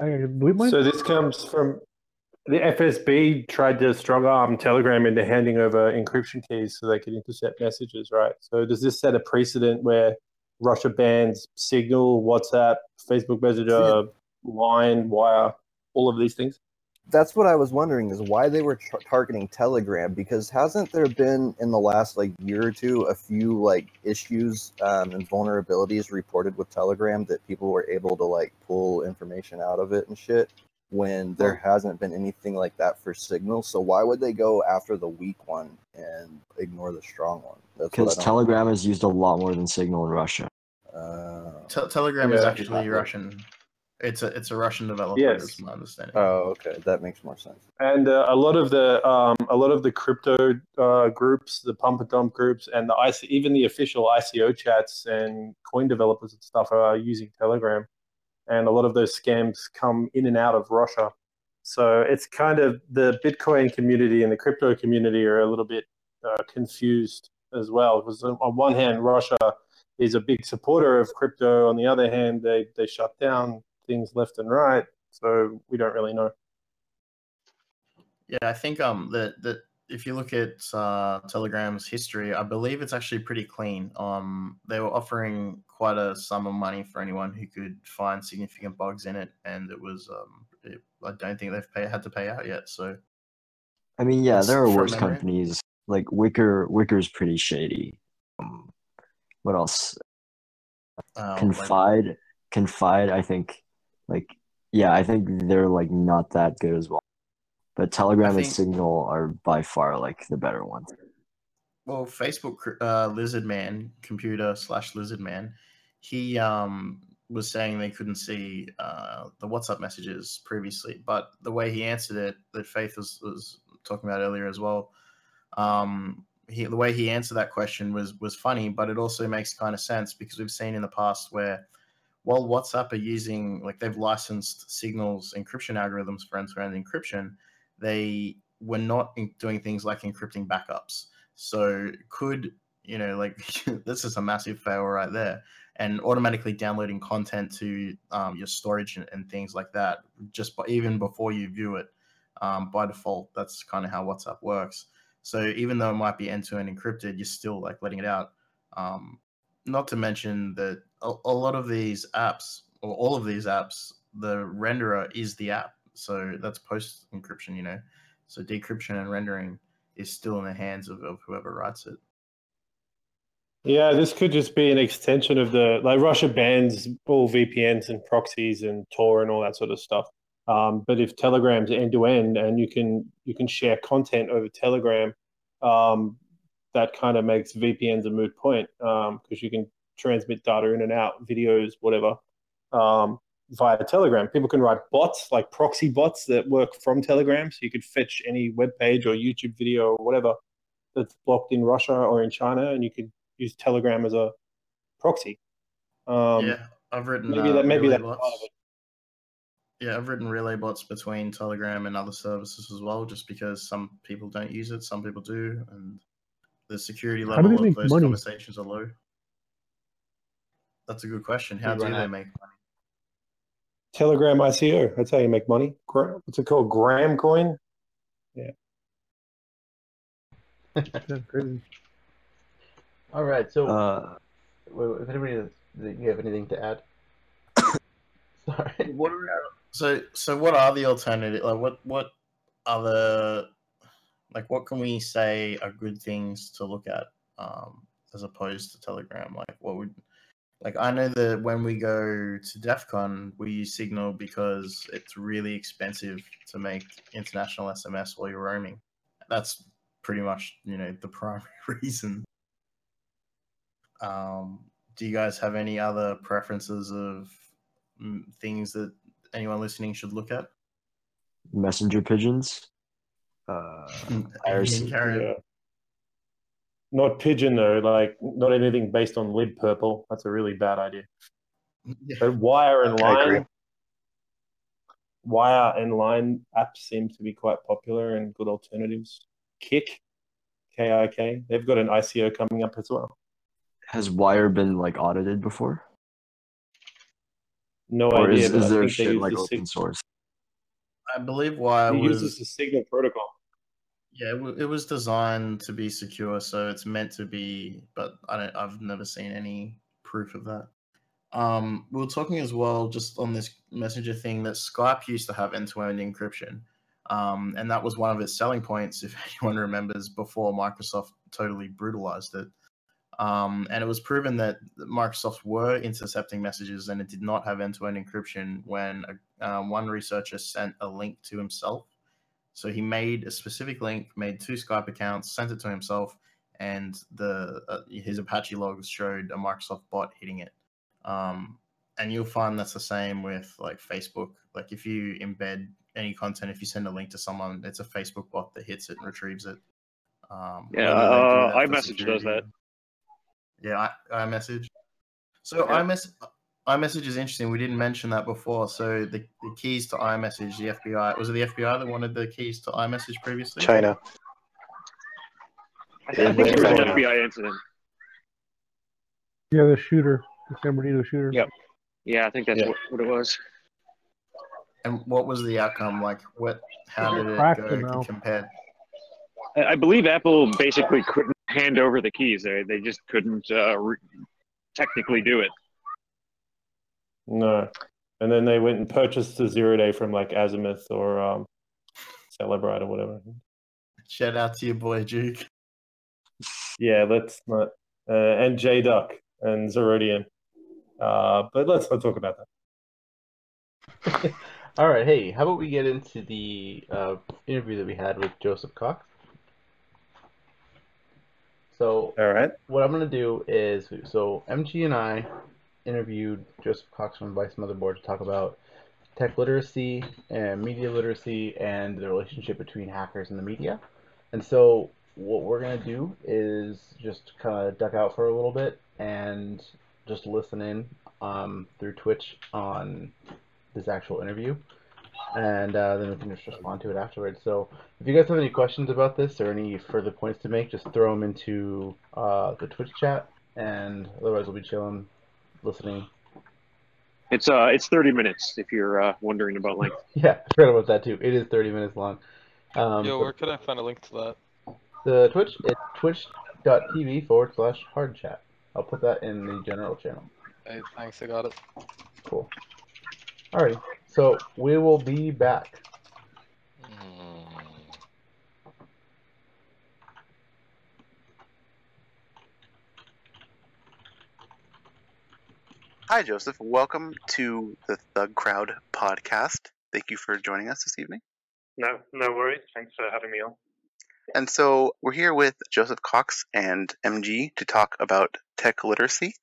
I believe mine. So this comes from the FSB tried to strong arm Telegram into handing over encryption keys so they could intercept messages, right? So does this set a precedent where Russia bans Signal, WhatsApp, Facebook Messenger, Line, Wire, all of these things? That's what I was wondering is why they were tar- targeting Telegram because hasn't there been in the last like year or two a few like issues um, and vulnerabilities reported with Telegram that people were able to like pull information out of it and shit when there hasn't been anything like that for Signal. So why would they go after the weak one and ignore the strong one? Because I don't- Telegram is used a lot more than Signal in Russia. Uh, Te- Telegram is actually exactly. Russian. It's a it's a Russian developer, Yes. is my understanding. oh, okay, that makes more sense. And uh, a lot of the um, a lot of the crypto uh, groups, the pump and dump groups, and the IC, even the official ICO chats and coin developers and stuff are using Telegram, and a lot of those scams come in and out of Russia. So it's kind of the Bitcoin community and the crypto community are a little bit uh, confused as well. Because on on one hand, Russia is a big supporter of crypto. On the other hand, they they shut down things left and right. So we don't really know. Yeah, I think um that that if you look at uh, Telegram's history, I believe it's actually pretty clean. Um, they were offering quite a sum of money for anyone who could find significant bugs in it, and it was um, it, I don't think they've pay, had to pay out yet. So I mean, yeah, there are worse memory. companies. Like Wickr, Wickr's pretty shady. Um, what else? like- Confide, Confide. I think, like, yeah, I think they're like not that good as well. But Telegram and Signal are by far like the better ones. Well, Facebook uh, Lizard Man, computer slash Lizard Man, he um, was saying they couldn't see uh, the WhatsApp messages previously, but the way he answered it, that Faith was, was talking about earlier as well, um, he, the way he answered that question was was funny, but it also makes kind of sense because we've seen in the past where while WhatsApp are using like they've licensed Signal's encryption algorithms for end-to-end encryption, they we're not in- doing things like encrypting backups. So could you know like (laughs) this is a massive fail right there, and automatically downloading content to um, your storage and, and things like that just by, even before you view it um, by default. That's kind of how WhatsApp works. So even though it might be end to end encrypted, you're still like letting it out. Um, not to mention that a, a lot of these apps or all of these apps, the renderer is the app. So that's post encryption, you know. So decryption and rendering is still in the hands of, of whoever writes it. Yeah, this could just be an extension of the like Russia bans all VPNs and proxies and Tor and all that sort of stuff. Um, but if Telegram's end to end and you can you can share content over Telegram, um, that kind of makes VPNs a moot point because um, you can transmit data in and out, videos, whatever, um, via Telegram. People can write bots like proxy bots that work from Telegram, so you could fetch any web page or YouTube video or whatever that's blocked in Russia or in China, and you could use Telegram as a proxy. Um, yeah, I've written maybe uh, that maybe relay that's part bots. of it. Yeah, I've written relay bots between Telegram and other services as well, just because some people don't use it, some people do, and the security level of those money? conversations are low. That's a good question. How do they out. make money? Telegram ICO. That's how you make money. What's it called? Gram coin. Yeah. (laughs) Yeah, crazy. All right. So, Uh, wait, if anybody, does you have anything to add? (coughs) Sorry. What are so so? What are the alternative? Like what what other like what can we say are good things to look at um, as opposed to Telegram? Like what would like I know that when we go to DEF CON, we use Signal because it's really expensive to make international SMS while you're roaming. That's pretty much you know the (laughs) primary reason. Um, do you guys have any other preferences of mm, things that anyone listening should look at? messenger pigeons. Uh, (laughs) IRC. Yeah. Not pigeon though. Like not anything based on libpurple. That's a really bad idea. Yeah. But wire and I line, wire and line apps seem to be quite popular and good alternatives. Kik, K I K. They've got an ICO coming up as well. Has Wire been like audited before, No or idea. is, but is I their think they shit like open sig- source? I believe wire was uses the Signal protocol. Yeah, it, w- it was designed to be secure, so it's meant to be. But I don't. I've never seen any proof of that. Um, we were talking as well, just on this messenger thing, that Skype used to have end-to-end encryption, um, and that was one of its selling points, (laughs) if anyone remembers, before Microsoft totally brutalized it. Um, and it was proven that Microsoft were intercepting messages, and it did not have end-to-end encryption when a, um, one researcher sent a link to himself. So he made a specific link, made two Skype accounts, sent it to himself, and the uh, his Apache logs showed a Microsoft bot hitting it. Um, and you'll find that's the same with like Facebook. Like if you embed any content, if you send a link to someone, it's a Facebook bot that hits it and retrieves it. Um, Yeah, uh, iMessage does that. Yeah, I, iMessage. So Yeah. iMess, iMessage is interesting. We didn't mention that before. So the, the keys to iMessage, the FBI was it the FBI that wanted the keys to iMessage previously? China. I, think- I think it was an FBI incident. Yeah, the shooter, the San Bernardino shooter. Yep. Yeah, I think that's Yeah. what, what it was. And what was the outcome? Like, what? How did it go compared? I, I believe Apple basically couldn't hand over the keys. They they just couldn't uh, re- technically do it. No. And then they went and purchased the zero day from like Azimuth or um, Cellebrite or whatever. Shout out to your boy Duke. Yeah, let's not. Uh, and J Duck and Zerodium. Uh, but let's not talk about that. (laughs) All right. Hey, how about we get into the uh, interview that we had with Joseph Cox? So, All right. what I'm going to do is so MG and I interviewed Joseph Cox from Vice Motherboard to talk about tech literacy and media literacy and the relationship between hackers and the media. And so, what we're going to do is just kind of duck out for a little bit and just listen in um, through Twitch on this actual interview. and uh, then we can just respond to it afterwards. So if you guys have any questions about this or any further points to make, just throw them into uh, the Twitch chat, and otherwise we'll be chilling, listening. It's uh, it's 30 minutes if you're uh, wondering about length. (laughs) Yeah, I forgot about that too. It is 30 minutes long. Um, Yo, where can I find a link to that? the Twitch, it's twitch.tv forward slash hard chat. I'll put that in the general channel. Hey, thanks, I got it. Cool. Alright, so we will be back. Hi, Joseph. Welcome to the Thug Crowd podcast. Thank you for joining us this evening. No, no worries. Thanks for having me on. And so we're here with Joseph Cox and MG to talk about tech literacy.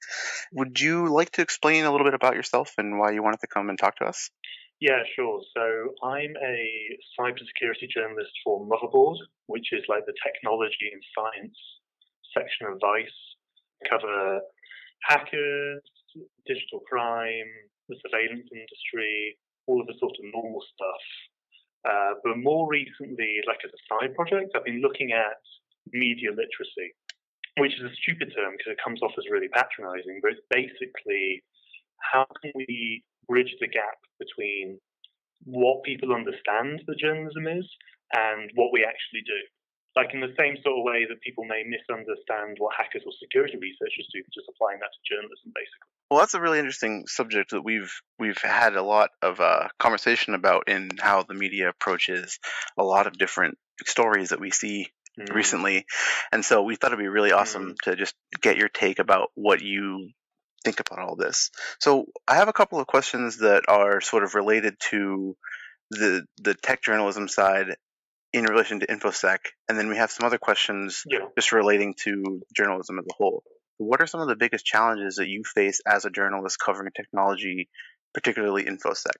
Would you like to explain a little bit about yourself and why you wanted to come and talk to us? Yeah, sure. So I'm a cybersecurity journalist for Motherboard, which is like the technology and science section of Vice. Cover hackers, digital crime, the surveillance industry, all of the sort of normal stuff. Uh, but more recently, like as a side project, I've been looking at media literacy, which is a stupid term because it comes off as really patronizing, but it's basically how can we bridge the gap between what people understand that journalism is and what we actually do. Like in the same sort of way that people may misunderstand what hackers or security researchers do, just applying that to journalism, basically. Well, that's a really interesting subject that we've we've had a lot of uh, conversation about in how the media approaches a lot of different stories that we see Mm. recently, and so we thought it'd be really awesome to just get your take about what you think about all this. So I have a couple of questions that are sort of related to the the tech journalism side in relation to infosec, and then we have some other questions Yeah. just relating to journalism as a whole. What are some of the biggest challenges that you face as a journalist covering technology, particularly infosec?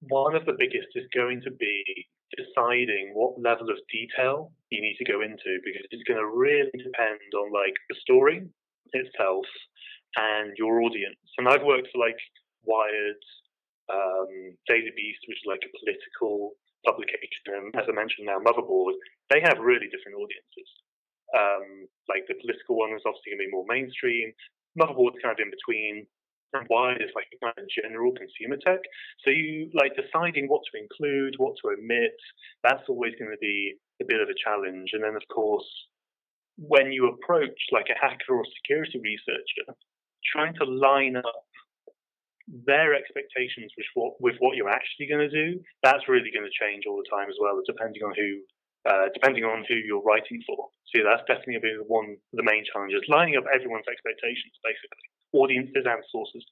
One of the biggest is going to be deciding what level of detail you need to go into because it's going to really depend on like the story itself and your audience. And I've worked for like Wired, um, Daily Beast, which is like a political publication, and as I mentioned now, Motherboard. They have really different audiences. Um, like the political one is obviously going to be more mainstream. Motherboard's kind of in between. And Wired is like kind of general consumer tech. So you like deciding what to include, what to omit. That's always going to be a bit of a challenge. And then of course, when you approach like a hacker or security researcher, trying to line up their expectations with what with what you're actually going to do, that's really going to change all the time as well, depending on who uh, depending on who you're writing for. So yeah, that's definitely going to be one of the main challenges, lining up everyone's expectations, basically, audiences and sources.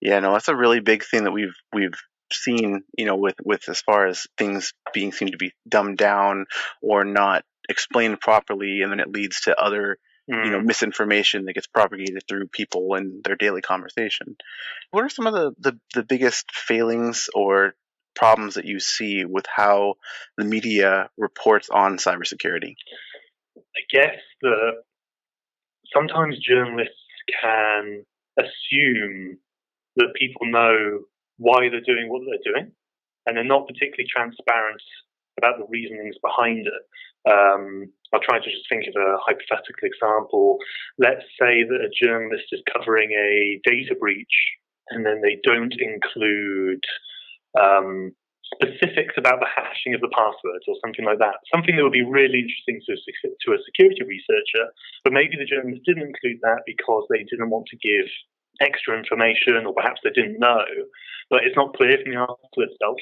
Yeah, no, that's a really big thing that we've we've seen, you know, with with as far as things being seem to be dumbed down or not explained properly, and then it leads to other, you know, mm. misinformation that gets propagated through people in their daily conversation. What are some of the the, the biggest failings or problems that you see with how the media reports on cybersecurity? I guess that sometimes journalists can assume that people know why they're doing what they're doing, and they're not particularly transparent about the reasonings behind it. Um, I'll try to just think of a hypothetical example. Let's say that a journalist is covering a data breach, and then they don't include um, specifics about the hashing of the passwords or something like that. Something that would be really interesting to, to a security researcher, but maybe the journalist didn't include that because they didn't want to give extra information or perhaps they didn't know, but it's not clear from the article itself.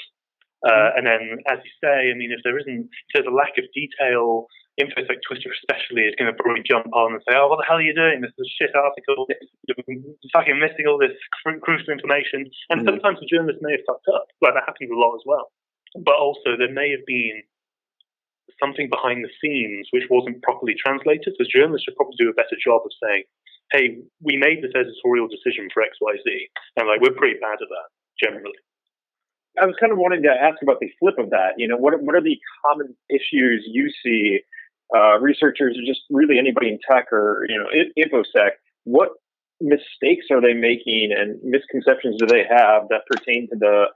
Uh, and then, as you say, I mean, if there isn't, if there's a lack of detail, infos like Twitter especially is going to probably jump on and say, "Oh, what the hell are you doing? This is a shit article. You're fucking missing all this cru- crucial information." And sometimes the journalist may have fucked up. Like that happens a lot as well. But also, there may have been something behind the scenes which wasn't properly translated. So journalists should probably do a better job of saying, "Hey, we made this editorial decision for X, Y, Z," and like we're pretty bad at that generally. I was kind of wanting to ask about the flip of that. You know, what what are the common issues you see uh, researchers or just really anybody in tech or you know in- infosec? What mistakes are they making and misconceptions do they have that pertain to the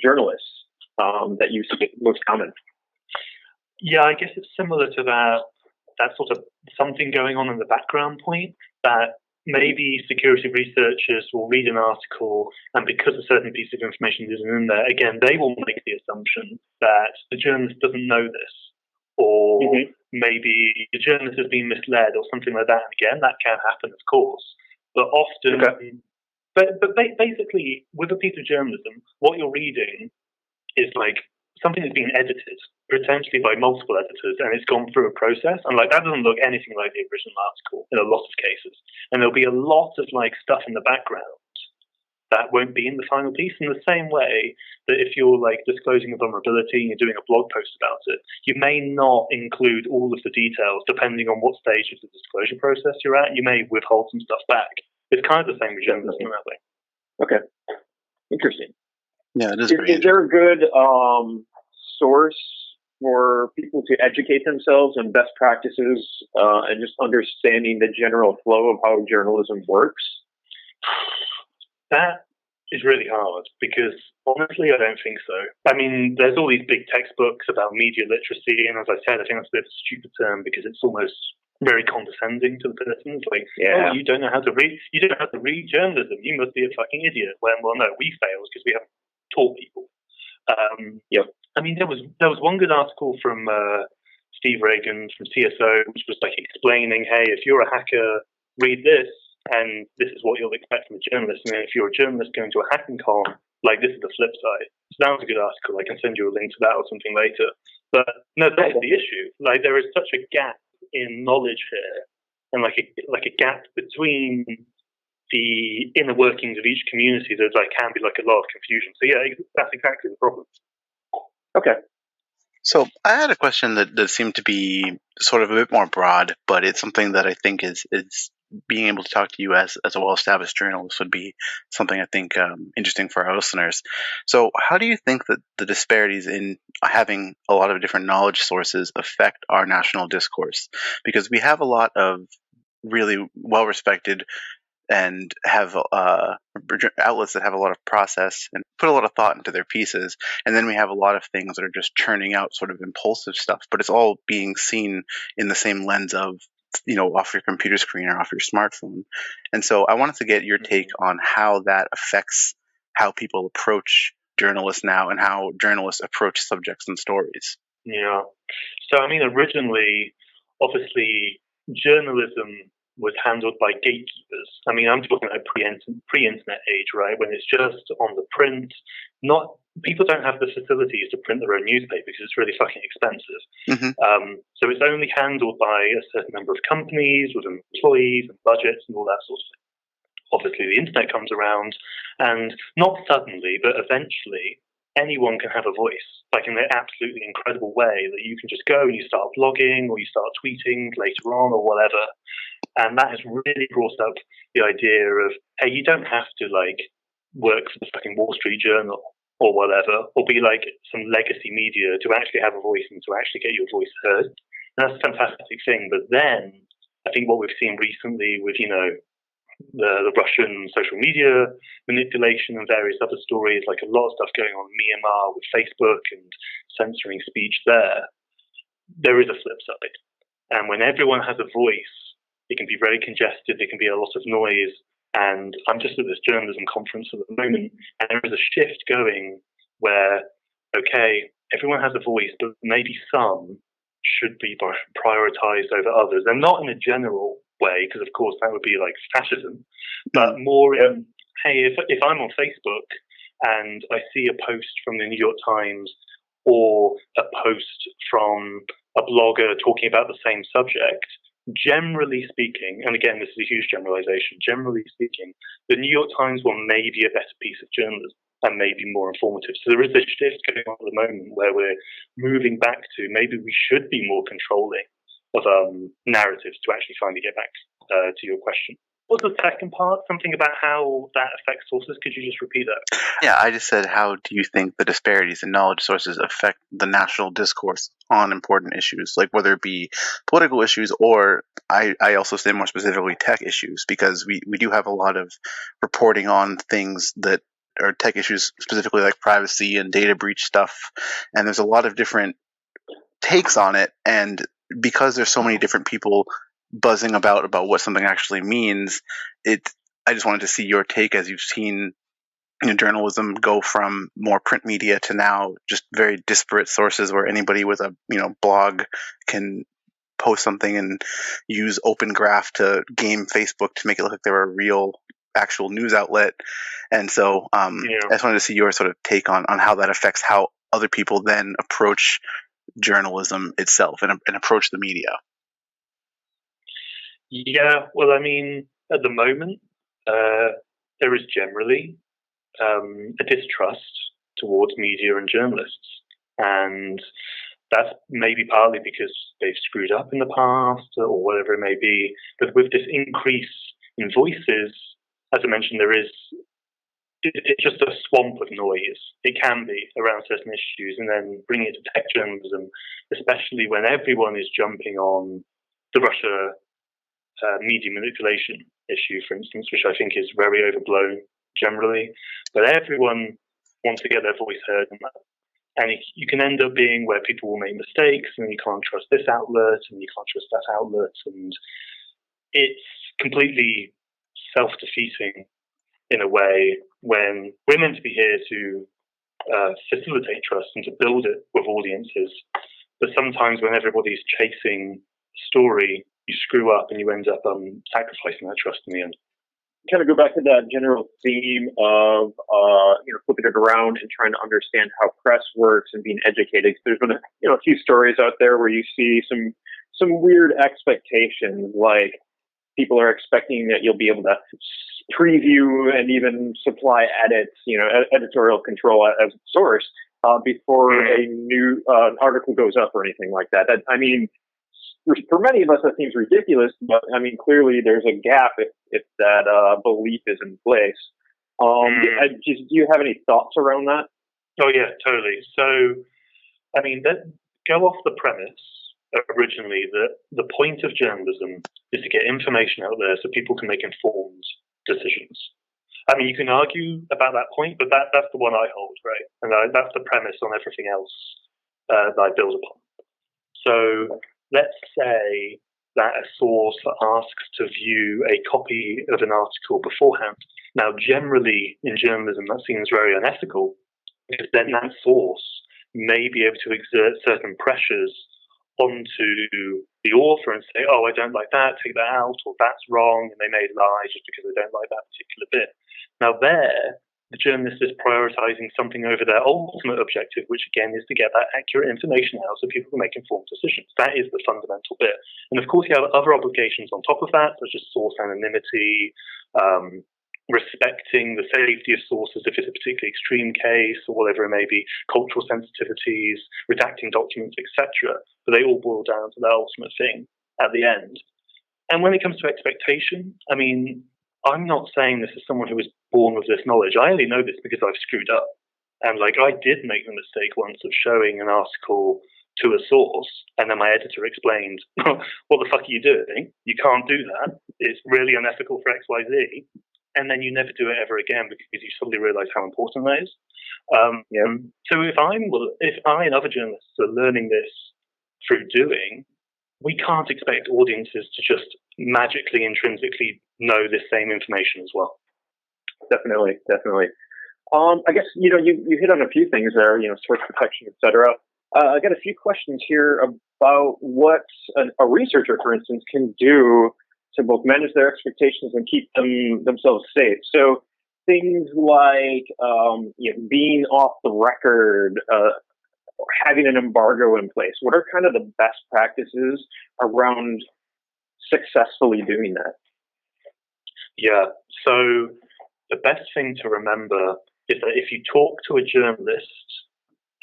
journalists? um, that you see most common? Yeah, I guess it's similar to that that sort of something going on in the background point that maybe security researchers will read an article and because a certain piece of information isn't in there, again, they will make the assumption that the journalist doesn't know this or Mm-hmm. maybe the journalist has been misled or something like that. And again, that can happen, of course. But often, but, but ba- basically, with a piece of journalism, what you're reading is like something that's been edited, potentially by multiple editors, and it's gone through a process. And like that doesn't look anything like the original article in a lot of cases. And there'll be a lot of like stuff in the background that won't be in the final piece in the same way that if you're like disclosing a vulnerability and you're doing a blog post about it, you may not include all of the details depending on what stage of the disclosure process you're at. You may withhold some stuff back. It's kind of the same with journalism in that way. Okay, interesting. Yeah, it is Is, is there a good um, source for people to educate themselves on best practices uh, and just understanding the general flow of how journalism works? That is really hard because honestly, I don't think so. I mean, there's all these big textbooks about media literacy, and as I said, I think that's a bit of a stupid term because it's almost very condescending to the person. It's like, Yeah. oh, you don't know how to read, you don't know how to read journalism. You must be a fucking idiot. When, well, no, we failed because we haven't taught people. Um, yep. I mean, there was there was one good article from uh, Steve Ragan from CSO, which was like explaining, hey, if you're a hacker, read this, and this is what you'll expect from a journalist. And if you're a journalist going to a hacking con, like this is the flip side. So that was a good article. I can send you a link to that or something later. But no, that's the issue. Like there is such a gap in knowledge here, and like a like a gap between the inner workings of each community that like can be like a lot of confusion. So yeah, that's exactly the problem. Okay. So I had a question that, that seemed to be sort of a bit more broad, but it's something that I think is is being able to talk to you as as a well established journalist would be something I think um, interesting for our listeners. So how do you think that the disparities in having a lot of different knowledge sources affect our national discourse? Because we have a lot of really well respected and have uh, outlets that have a lot of process and put a lot of thought into their pieces. And then we have a lot of things that are just churning out sort of impulsive stuff, but it's all being seen in the same lens of, you know, off your computer screen or off your smartphone. And so I wanted to get your take on how that affects how people approach journalists now and how journalists approach subjects and stories. Yeah. So, I mean, originally, obviously, journalism was handled by gatekeepers. I mean, I'm talking about pre-internet age, right? When it's just on the print. Not people don't have the facilities to print their own newspaper because it's really fucking expensive. Mm-hmm. Um, so it's only handled by a certain number of companies with employees and budgets and all that sort of thing. Obviously, the internet comes around, and not suddenly, but eventually, anyone can have a voice, like in an absolutely incredible way that you can just go and you start blogging or you start tweeting later on or whatever. And that has really brought up the idea of, hey, you don't have to like work for the fucking Wall Street Journal or whatever, or be like some legacy media to actually have a voice and to actually get your voice heard. And that's a fantastic thing. But then I think what we've seen recently with, you know, the, the Russian social media manipulation and various other stories, like a lot of stuff going on in Myanmar with Facebook and censoring speech there, there is a flip side. And when everyone has a voice, it can be very congested, there can be a lot of noise. And I'm just at this journalism conference at the moment, and there is a shift going where, okay, everyone has a voice, but maybe some should be prioritized over others. And not in a general way, because of course that would be like fascism, mm. but more in, hey, if, if I'm on Facebook and I see a post from the New York Times or a post from a blogger talking about the same subject, generally speaking, and again, this is a huge generalization, generally speaking, the New York Times one may be a better piece of journalism and maybe more informative. So there is a shift going on at the moment where we're moving back to maybe we should be more controlling of um, narratives to actually finally get back uh, to your question. What was the second part? Something about how that affects sources. Could you just repeat that? Yeah, I just said, how do you think the disparities in knowledge sources affect the national discourse on important issues, like whether it be political issues or I, I also say more specifically tech issues, because we, we do have a lot of reporting on things that are tech issues specifically like privacy and data breach stuff, and there's a lot of different takes on it, and because there's so many different people buzzing about about what something actually means, it I just wanted to see your take as you've seen you know, journalism go from more print media to now just very disparate sources where anybody with a you know blog can post something and use Open Graph to game Facebook to make it look like they're a real actual news outlet. And so um, Yeah. I just wanted to see your sort of take on on how that affects how other people then approach journalism itself and, and approach the media. Yeah, well, I mean, at the moment, uh, there is generally um, a distrust towards media and journalists. And that's maybe partly because they've screwed up in the past or whatever it may be. But with this increase in voices, as I mentioned, there is it's just a swamp of noise. It can be around certain issues, and then bringing it to tech journalism, especially when everyone is jumping on the Russia uh, media manipulation issue, for instance, which I think is very overblown generally. But everyone wants to get their voice heard, and, it, you can end up being where people will make mistakes, and you can't trust this outlet, and you can't trust that outlet, and it's completely self-defeating in a way when we're meant to be here to uh, facilitate trust and to build it with audiences. But sometimes when everybody's chasing story, you screw up and you end up um, sacrificing that trust in the end. kind of go back to that general theme of uh, you know flipping it around and trying to understand how press works and being educated. There's been a, you know a few stories out there where you see some some weird expectations, like people are expecting that you'll be able to preview and even supply edits, you know, ed- editorial control as a source uh, before a new uh, article goes up or anything like that. that I mean, for, many of us, that seems ridiculous, but I mean, clearly there's a gap if, if that uh, belief is in place. Um, I just, do you have any thoughts around that? Oh yeah, totally. So, I mean, that, go off the premise originally that the point of journalism is to get information out there so people can make informed decisions. I mean, you can argue about that point, but that, that's the one I hold, right? And I, that's the premise on everything else uh, that I build upon. So let's say that a source asks to view a copy of an article beforehand. Now, generally in journalism, that seems very unethical because then that source may be able to exert certain pressures onto the author and say, oh, I don't like that, take that out, or that's wrong, and they may lie just because they don't like that particular bit. Now, there, the journalist is prioritizing something over their ultimate objective, which again is to get that accurate information out so people can make informed decisions. That is the fundamental bit. And of course, you have other obligations on top of that, such as source anonymity, um, respecting the safety of sources if it's a particularly extreme case or whatever it may be, cultural sensitivities, redacting documents, etc. But they all boil down to the ultimate thing at the end. And when it comes to expectation, I mean, I'm not saying this as someone who was born with this knowledge. I only know this because I've screwed up. And like I did make the mistake once of showing an article to a source, and then my editor explained, (laughs) "What the fuck are you doing? You can't do that. It's really unethical for X, Y, Z." And then you never do it ever again because you suddenly realise how important that is. Um, So if I'm, if I and other journalists are learning this through doing, we can't expect audiences to just magically, intrinsically know this same information as well. Definitely, definitely. Um, I guess you know you, you hit on a few things there, you know, source protection, etc. Uh, I got a few questions here about what an, a researcher, for instance, can do to both manage their expectations and keep them themselves safe. So things like um, you know, being off the record, uh, having an embargo in place. What are kind of the best practices around successfully doing that? Yeah. So the best thing to remember is that if you talk to a journalist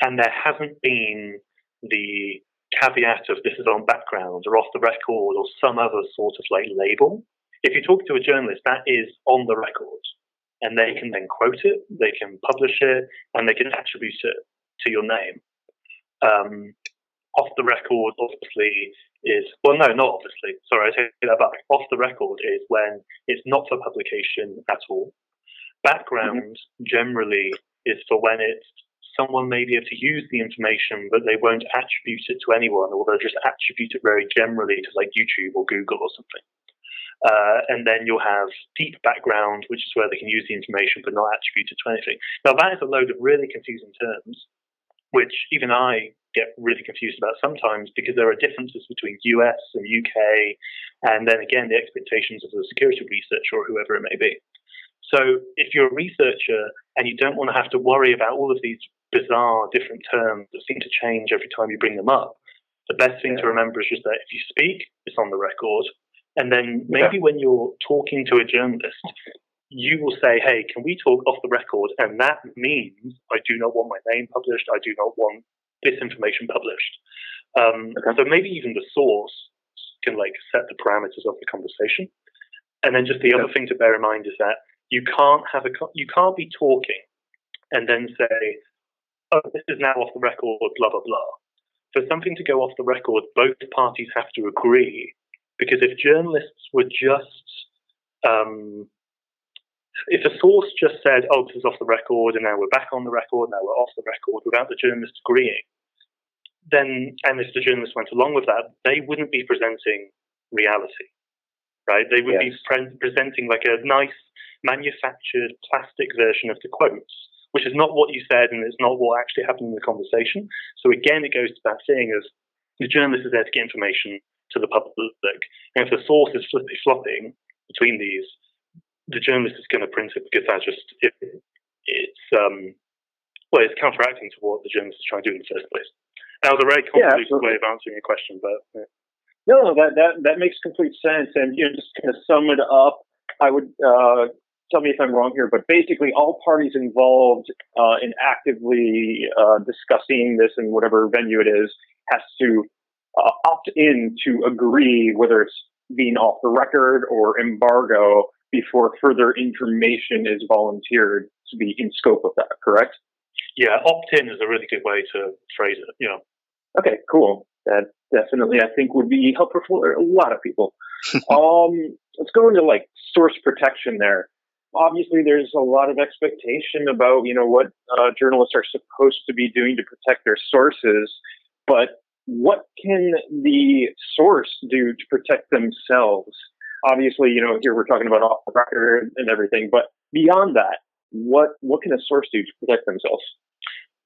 and there hasn't been the caveat of this is on background or off the record or some other sort of like label, if you talk to a journalist, that is on the record. And they can then quote it, they can publish it, and they can attribute it to your name. Um, off the record, obviously, is well, no, not obviously. Sorry, I take that back. Off the record is when it's not for publication at all, Background generally is for when it's someone may be able to use the information, but they won't attribute it to anyone, or they'll just attribute it very generally to like YouTube or Google or something. Uh, and then you'll have deep background, which is where they can use the information but not attribute it to anything. Now that is a load of really confusing terms, which even I get really confused about sometimes because there are differences between US and UK, and then again the expectations of the security researcher or whoever it may be. So if you're a researcher and you don't want to have to worry about all of these bizarre different terms that seem to change every time you bring them up, the best thing to remember is just that if you speak, it's on the record. And then maybe when you're talking to a journalist, you will say, hey, can we talk off the record? And that means I do not want my name published. I do not want this information published. Um, So maybe even the source can like set the parameters of the conversation. And then just the other thing to bear in mind is that you can't have a you can't be talking and then say, oh, this is now off the record, blah blah blah. For something to go off the record, both parties have to agree. Because if journalists were just um, if a source just said, "Oh, this is off the record," and now we're back on the record, now we're off the record, without the journalist agreeing, then and if the journalist went along with that, they wouldn't be presenting reality, right? They would Yes. be pre- presenting like a nice manufactured plastic version of the quotes, which is not what you said, and it's not what actually happened in the conversation. So again, it goes to that thing of the journalist is there to get information to the public, and if the source is flippy flopping between these, the journalist is going to print it because that's just it, it's um well it's counteracting to what the journalist is trying to do in the first place. That was a very Yeah, convoluted absolutely. way of answering your question, but yeah. No, no, that that that makes complete sense. And you know, just kind of sum it up, I would uh, tell me if I'm wrong here, but basically, all parties involved uh, in actively uh, discussing this in whatever venue it is has to uh, opt in to agree whether it's being off the record or embargo before further information is volunteered to be in scope of that. Correct? yeah, opt-in is a really good way to phrase it. You know, Okay, cool. That definitely, I think, would be helpful for a lot of people. (laughs) um, let's go into like source protection there. Obviously, there's a lot of expectation about you know what uh, journalists are supposed to be doing to protect their sources, but what can the source do to protect themselves? Obviously, you know here we're talking about off the record and everything, but beyond that, what what can a source do to protect themselves?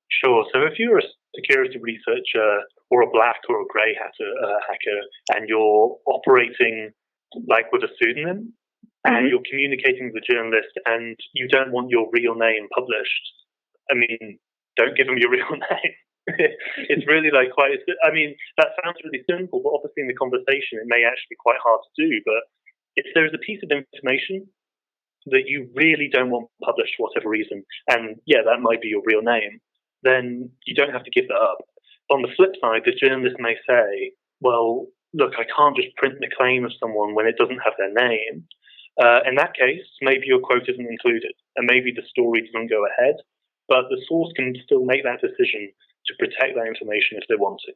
Sure. So if you're a security researcher or a black or a grey hatter, uh, hacker, and you're operating like with a pseudonym, and you're communicating with a journalist, and you don't want your real name published, I mean, don't give them your (laughs) real name. it's really like quite. I mean, that sounds really simple, but obviously in the conversation, it may actually be quite hard to do. But if there's a piece of information that you really don't want published for whatever reason, and yeah, that might be your real name, then you don't have to give that up. On the flip side, the journalist may say, well, look, I can't just print the claim of someone when it doesn't have their name. Uh, in that case, maybe your quote isn't included, and maybe the story doesn't go ahead, but the source can still make that decision to protect that information if they want to.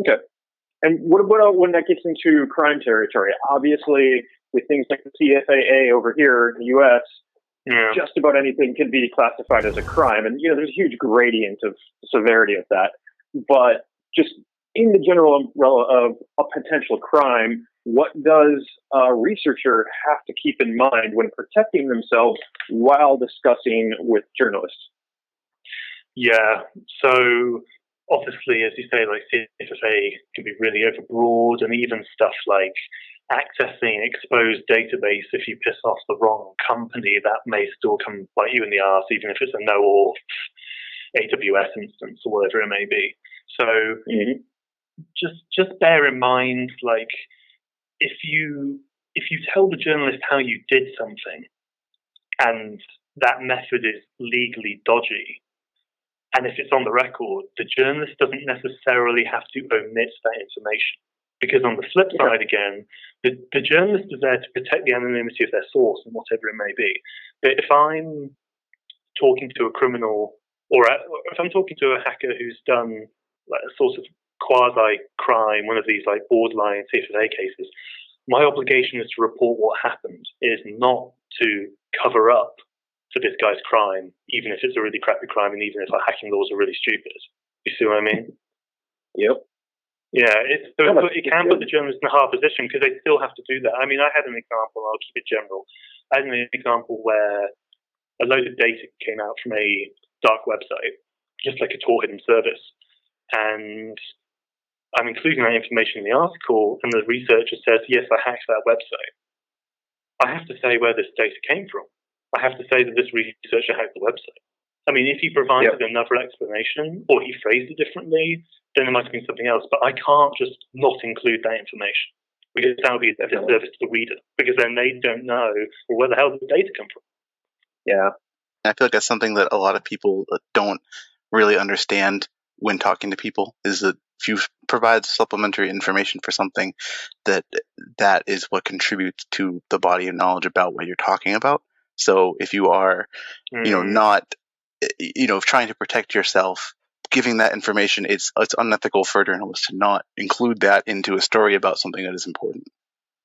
Okay. And what about when that gets into crime territory? Obviously, with things like the CFAA over here in the U.S., Yeah. just about anything can be classified as a crime, and you know there's a huge gradient of severity of that. But just in the general umbrella of a potential crime, what does a researcher have to keep in mind when protecting themselves while discussing with journalists? Yeah. So obviously, as you say, like CFAA can be really overbroad, and even stuff like accessing exposed database if you piss off the wrong company, that may still come bite you in the arse, even if it's a no auth AWS instance or whatever it may be. So mm-hmm. just just bear in mind, like if you if you tell the journalist how you did something, and that method is legally dodgy, and if it's on the record, the journalist doesn't necessarily have to omit that information. Because on the flip side, again, the, the journalist is there to protect the anonymity of their source and whatever it may be. But if I'm talking to a criminal, or a- or if I'm talking to a hacker who's done like a sort of quasi crime, one of these like borderline CFAA cases, my obligation is to report what happened. It is not to cover up for this guy's crime, even if it's a really crappy crime, and even if our hacking laws are really stupid. You see what I mean? Yep. Yeah, it's, so it, it can put the journalists in a hard position because they still have to do that. I mean, I had an example, I'll keep it general. I had an example where a load of data came out from a dark website, just like a Tor hidden service. And I'm including that information in the article, and the researcher says, Yes, I hacked that website. I have to say where this data came from. I have to say that this researcher hacked the website. I mean, if he provided another explanation or he phrased it differently, then it might have been something else. But I can't just not include that information because that would be a disservice to the reader because then they don't know well, where the hell the data come from. Yeah. I feel like that's something that a lot of people uh, don't really understand when talking to people is that if you provide supplementary information for something that that is what contributes to the body of knowledge about what you're talking about so if you are you know Mm. not you know trying to protect yourself giving that information it's it's unethical for journalists to not include that into a story about something that is important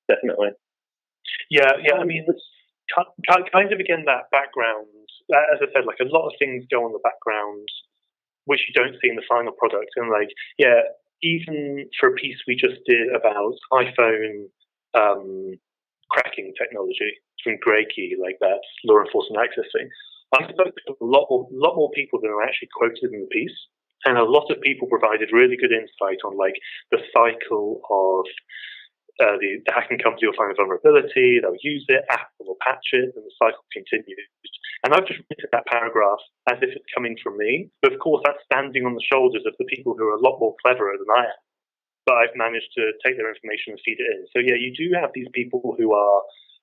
Definitely. Yeah, yeah. I mean, ki- ki- kind of again that background. As I said, like a lot of things go on the background, which you don't see in the final product. And like, yeah, even for a piece we just did about iPhone um, cracking technology from Graykey, like that law enforcement access thing, I spoke to a lot more, lot more people than are actually quoted in the piece. And a lot of people provided really good insight on like the cycle of uh, the, the hacking company will find a vulnerability, they'll use it, Apple will patch it, and the cycle continues. And I've just written that paragraph as if it's coming from me. But of course, that's standing on the shoulders of the people who are a lot more cleverer than I am. But I've managed to take their information and feed it in. So yeah, you do have these people who are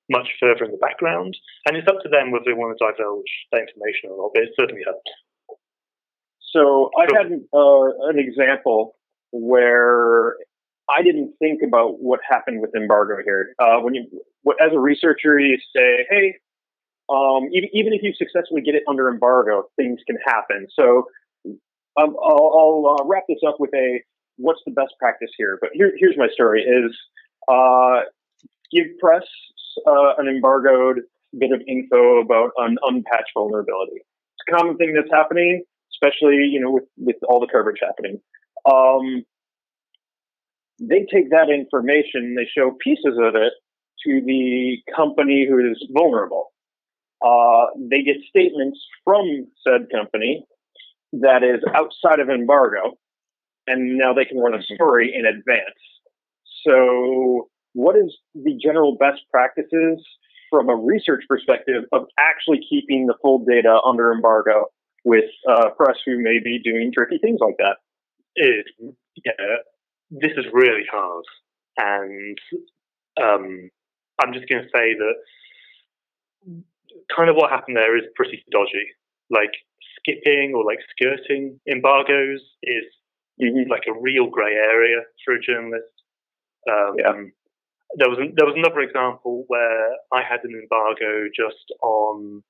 much further in the background, and it's up to them whether they want to divulge that information or not. But it certainly helps. So I had uh, an example where I didn't think about what happened with embargo here. Uh, when you, as a researcher, you say, "Hey, um, even, even if you successfully get it under embargo, things can happen." So um, I'll, I'll uh, wrap this up with a what's the best practice here. But here, here's my story: is uh, give press uh, an embargoed bit of info about an unpatched vulnerability. It's a common thing that's happening, especially you know with with all the coverage happening. Um, they take that information, they show pieces of it to the company who is vulnerable. Uh, they get statements from said company that is outside of embargo, and now they can run a story in advance. So, what is the general best practices from a research perspective of actually keeping the full data under embargo with uh, press who may be doing tricky things like that? It, yeah, this is really hard, and um, I'm just going to say that kind of what happened there is pretty dodgy. Like skipping or like skirting embargoes is like a real grey area for a journalist. Um, There was there was another example where I had an embargo just on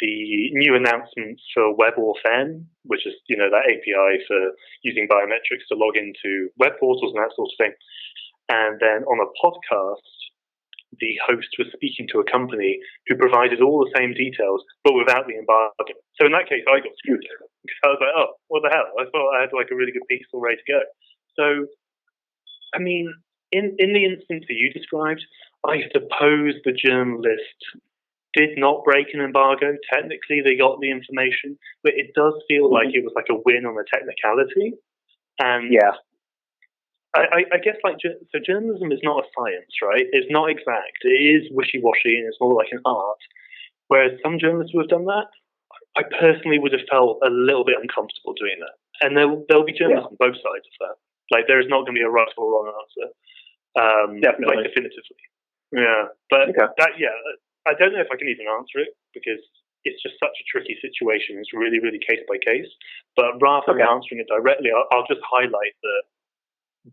the new announcements for WebAuthn, which is you know that API for using biometrics to log into web portals and that sort of thing. And then on a podcast, the host was speaking to a company who provided all the same details, but without the embargo. So in that case, I got screwed (laughs) because I was like, oh, what the hell? I thought I had like a really good piece all ready to go. So, I mean, in in the instance that you described, I suppose the journalist did not break an embargo. Technically, they got the information, but it does feel mm-hmm. like it was like a win on the technicality. And yeah, I, I, guess like so journalism is not a science, right? It's not exact. It is wishy-washy, and it's more like an art. Whereas some journalists who have done that, I personally would have felt a little bit uncomfortable doing that. And there will there'll be journalists on both sides of that. Like there is not going to be a right or wrong answer. Um, Definitely. Like definitively. Yeah, but that yeah, I don't know if I can even answer it because it's just such a tricky situation. It's really, really case by case. But rather than answering it directly, I'll, I'll just highlight that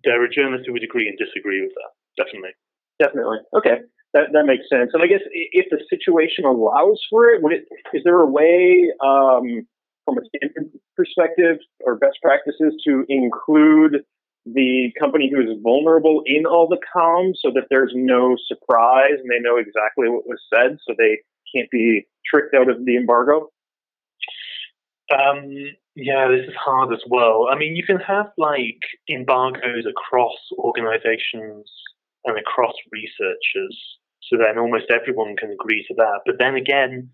there are journalists who would agree and disagree with that. Definitely. Definitely. Okay. That, that makes sense. And I guess if the situation allows for it, would it, is there a way, um, from a standard perspective or best practices to include the company who is vulnerable in all the comms so that there's no surprise and they know exactly what was said so they can't be tricked out of the embargo? Um, yeah, this is hard as well. I mean, you can have like embargoes across organizations and across researchers, so then almost everyone can agree to that. But then again,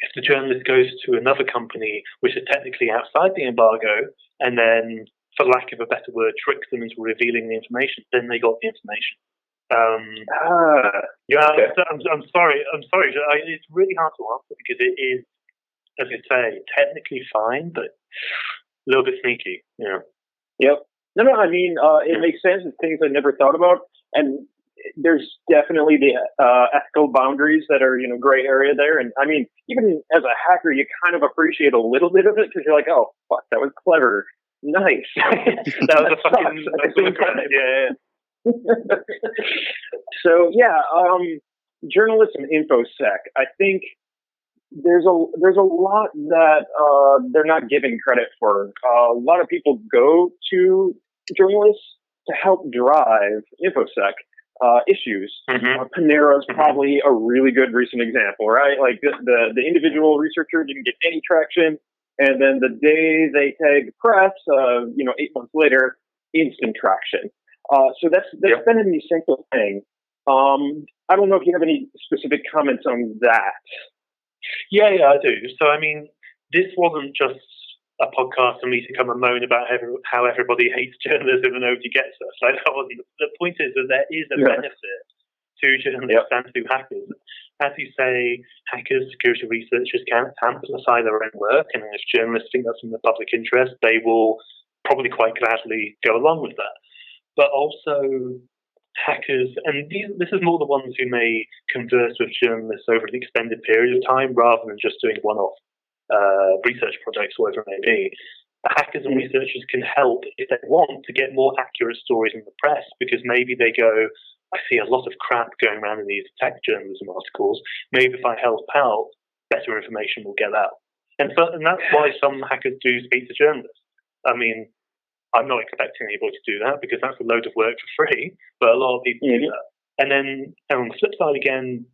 if the journalist goes to another company which is technically outside the embargo, and then, for lack of a better word, tricks them into revealing the information, then they got the information. Um, ah, yeah, I'm, I'm sorry. I'm sorry. I, it's really hard to answer because it is, as I say, technically fine, but a little bit sneaky. Yeah. Yep. No, no. I mean, uh, it makes sense. It's things I never thought about, and there's definitely the uh, ethical boundaries that are you know gray area there. And I mean, even as a hacker, you kind of appreciate a little bit of it because you're like, oh, fuck, that was clever, nice. (laughs) that was a fucking at the same time. yeah. (laughs) so yeah, um, journalism infosec. I think there's a there's a lot that uh, they're not giving credit for. Uh, a lot of people go to journalists to help drive infosec uh, issues. Mm-hmm. Uh, Panera is probably a really good recent example, right? Like the, the, the individual researcher didn't get any traction, and then the day they tag press, uh, you know, eight months later, instant traction. Uh, so that's that's been an essential thing. Um, I don't know if you have any specific comments on that. Yeah, yeah, I do. So, I mean, this wasn't just a podcast for me to come and moan about every, how everybody hates (laughs) journalism and nobody gets us. Like that wasn't the point. Is that there is a Yeah. benefit to journalists and to hackers. As you say, hackers, security researchers can amplify their own work, and if journalists think that's in the public interest, they will probably quite gladly go along with that. But also, hackers, and these, this is more the ones who may converse with journalists over an extended period of time rather than just doing one-off uh, research projects, whatever it may be. Hackers and researchers can help if they want to get more accurate stories in the press because maybe they go, I see a lot of crap going around in these tech journalism articles. Maybe if I help out, better information will get out. And, so, and that's why some hackers do speak to journalists. I mean, I'm not expecting anybody to do that because that's a load of work for free, but a lot of people do that. And then and on the flip side again,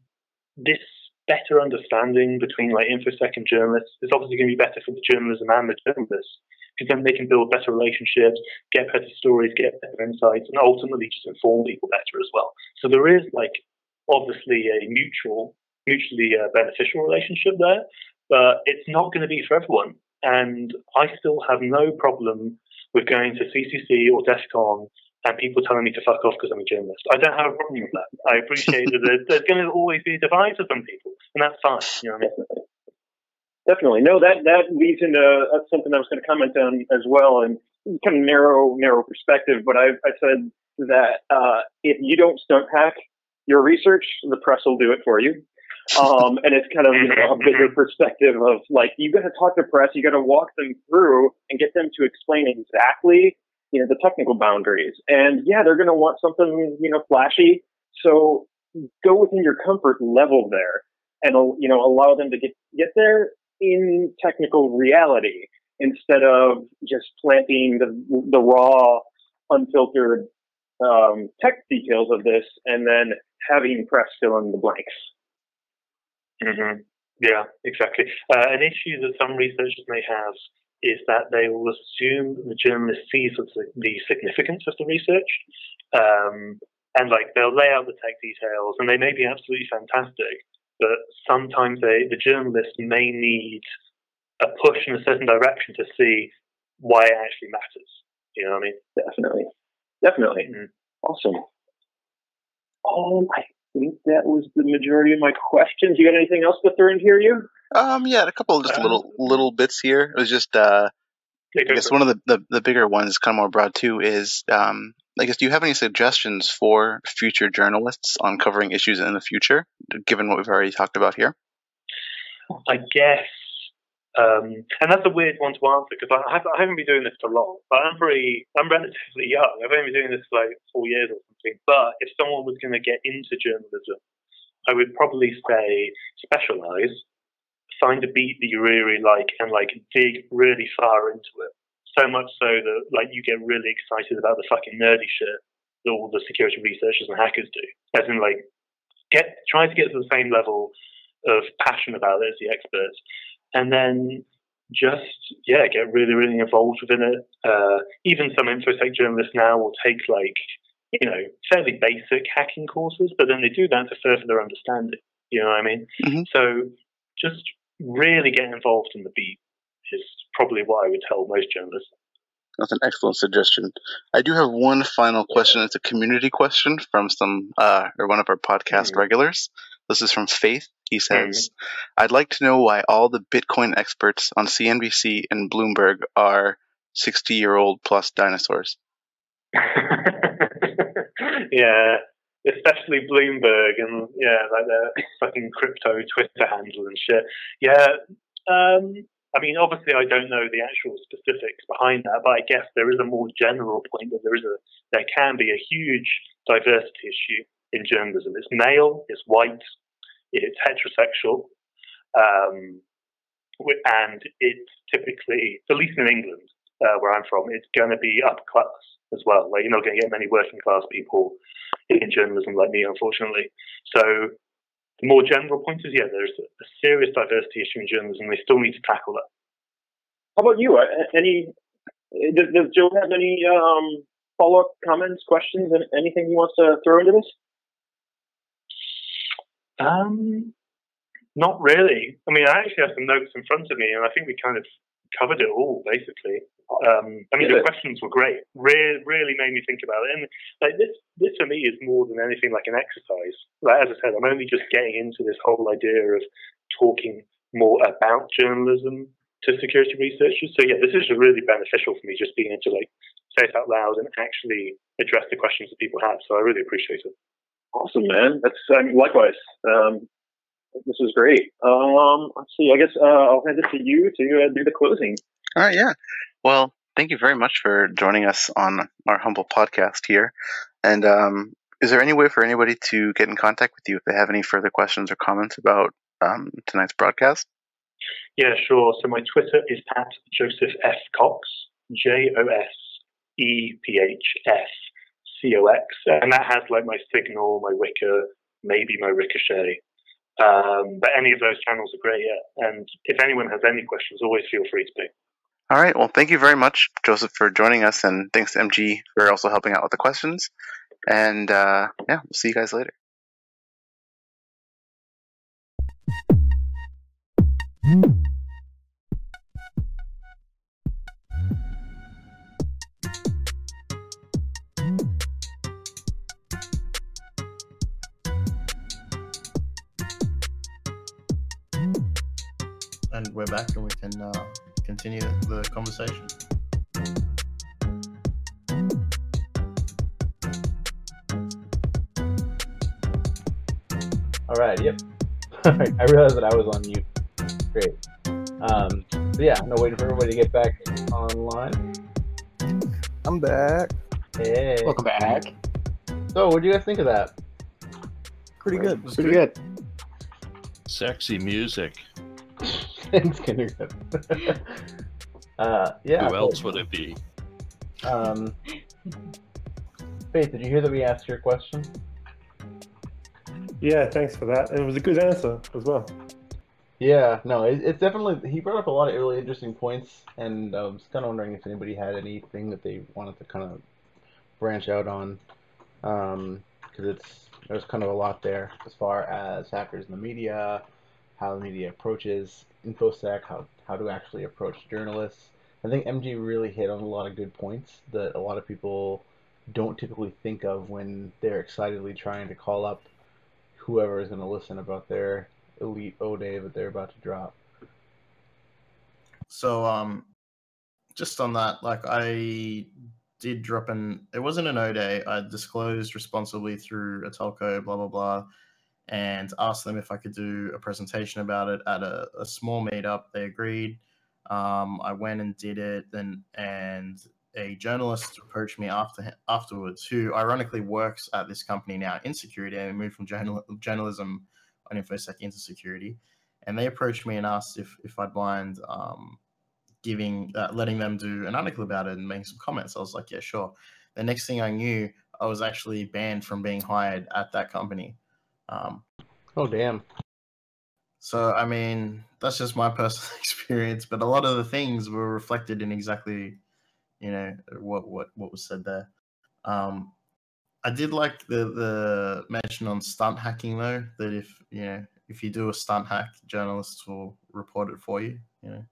this better understanding between like infosec and journalists is obviously going to be better for the journalism and the journalists because then they can build better relationships, get better stories, get better insights, and ultimately just inform people better as well. So there is like obviously a mutual, mutually uh, beneficial relationship there, but it's not going to be for everyone. And I still have no problem with going to CCC or DEF CON and people telling me to fuck off because I'm a journalist. I don't have a problem with that. I appreciate that there's, there's going to always be a divide for some people, and that's fine. You know what I mean? Definitely. No, that that leads into uh, something I was going to comment on as well, and kind of narrow narrow perspective. But I, I said that uh, if you don't stunt hack your research, the press will do it for you. Um, and it's kind of you know a bigger perspective of like you got to talk to press, you got to walk them through and get them to explain exactly you know the technical boundaries. And yeah, they're going to want something you know flashy. So go within your comfort level there, and you know allow them to get get there in technical reality instead of just planting the the raw, unfiltered um, tech details of this and then having press fill in the blanks. Hmm Yeah, exactly. Uh, an issue that some researchers may have is that they will assume the journalist sees the the significance of the research, um, and like they'll lay out the tech details, and they may be absolutely fantastic, but sometimes they, the journalist may need a push in a certain direction to see why it actually matters. You know what I mean? Definitely. Definitely. Awesome. Um, I think that was the majority of my questions. You got anything else to throw in here, you? Um, yeah, a couple of just little little bits here. It was just uh, I guess one of the, the, the bigger ones, kind of more broad too, is um, I guess do you have any suggestions for future journalists on covering issues in the future, given what we've already talked about here? I guess, um, and that's a weird one to answer because I, have, I haven't been doing this for long. But I'm very, I'm relatively young. I've only been doing this for like four years or something. But if someone was going to get into journalism, I would probably say specialize, find a beat that you really, really like, and like dig really far into it. So much so that like you get really excited about the fucking nerdy shit that all the security researchers and hackers do. As in like get try to get to the same level of passion about it as the experts, and then just yeah get really really involved within it. Uh, even some infosec journalists now will take like you know fairly basic hacking courses, but then they do that to further their understanding. You know what I mean? Mm-hmm. So just really get involved in the beat is probably what I would tell most journalists. That's an excellent suggestion. I do have one final question. It's a community question from some uh, or one of our podcast Mm-hmm. regulars. This is from Faith. He says, "I'd like to know why all the Bitcoin experts on CNBC and Bloomberg are sixty-year-old plus dinosaurs." (laughs) (laughs) yeah, especially Bloomberg and yeah, like their fucking crypto Twitter handle and shit. Yeah, um, I mean, obviously, I don't know the actual specifics behind that, but I guess there is a more general point that there is a there can be a huge diversity issue in journalism. It's male, it's white, it's heterosexual, um, and it's typically, at least in England, uh, where I'm from, it's going to be upper class as well. Like you're not going to get many working class people in journalism like me, unfortunately. So the more general point is, yeah, there's a serious diversity issue in journalism. They still need to tackle that. How about you? Uh, Any? Does, does Joe have any um, follow-up comments, questions, and anything he wants to throw into this? Um, not really. I mean, I actually have some notes in front of me, and I think we kind of covered it all basically. Um, I mean, Yeah. the questions were great. Really, really made me think about it. And like this, this for me is more than anything like an exercise. Like as I said, I'm only just getting into this whole idea of talking more about journalism to security researchers. So yeah, this is really beneficial for me just being able to like say it out loud and actually address the questions that people have. So I really appreciate it. Awesome, man. That's um, likewise. Um, this is great. Um, let's see. I guess uh, I'll hand it to you to uh, do the closing. All right, yeah. Well, thank you very much for joining us on our humble podcast here. And um, is there any way for anybody to get in contact with you if they have any further questions or comments about um, tonight's broadcast? Yeah, sure. So my Twitter is at Joseph F. Cox, J O S E P H F C O X. And that has like my Signal, my Wickr, maybe my Ricochet. Um, but any of those channels are great, yeah. And if anyone has any questions, always feel free to ping. All right. Well, thank you very much, Joseph, for joining us, and thanks to MG for also helping out with the questions. And uh, yeah, we'll see you guys later. And we're back, and we can uh, continue the conversation. All right. Yep. (laughs) All right. I realized that I was on mute. Great. Um, so yeah, no waiting for everybody to get back online. I'm back. Hey. Welcome back. So, what do you guys think of that? Pretty good. Pretty good. Sexy music. (laughs) Thanks, Kindergarten. (laughs) uh, yeah. Who else would it be? Um, Faith, did you hear that we asked your question? Yeah, thanks for that. It was a good answer as well. Yeah, no, it, it's definitely he brought up a lot of really interesting points, and I was kind of wondering if anybody had anything that they wanted to kind of branch out on, because it's there's kind of a lot there as far as hackers in the media, how the media approaches infosec, how how to actually approach journalists. I think MG really hit on a lot of good points that a lot of people don't typically think of when they're excitedly trying to call up whoever is going to listen about their elite O day that they're about to drop. So, um, just on that, like I did drop an. It wasn't an O day. I disclosed responsibly through a telco, blah blah blah, and asked them if I could do a presentation about it at a, a small meetup. They agreed. Um, I went and did it, and and a journalist approached me after afterwards, who ironically works at this company now in security, and moved from journal, journalism on infosec into security. And they approached me and asked if if I'd mind um, giving uh, letting them do an article about it and making some comments. I was like, yeah, sure. The next thing I knew, I was actually banned from being hired at that company. Um, Oh damn! So I mean, that's just my (laughs) personal (laughs) experience, but a lot of the things were reflected in exactly, you know, what what what was said there. Um, I did like the the mention on stunt hacking though, that if you know if you do a stunt hack, journalists will report it for you. You know.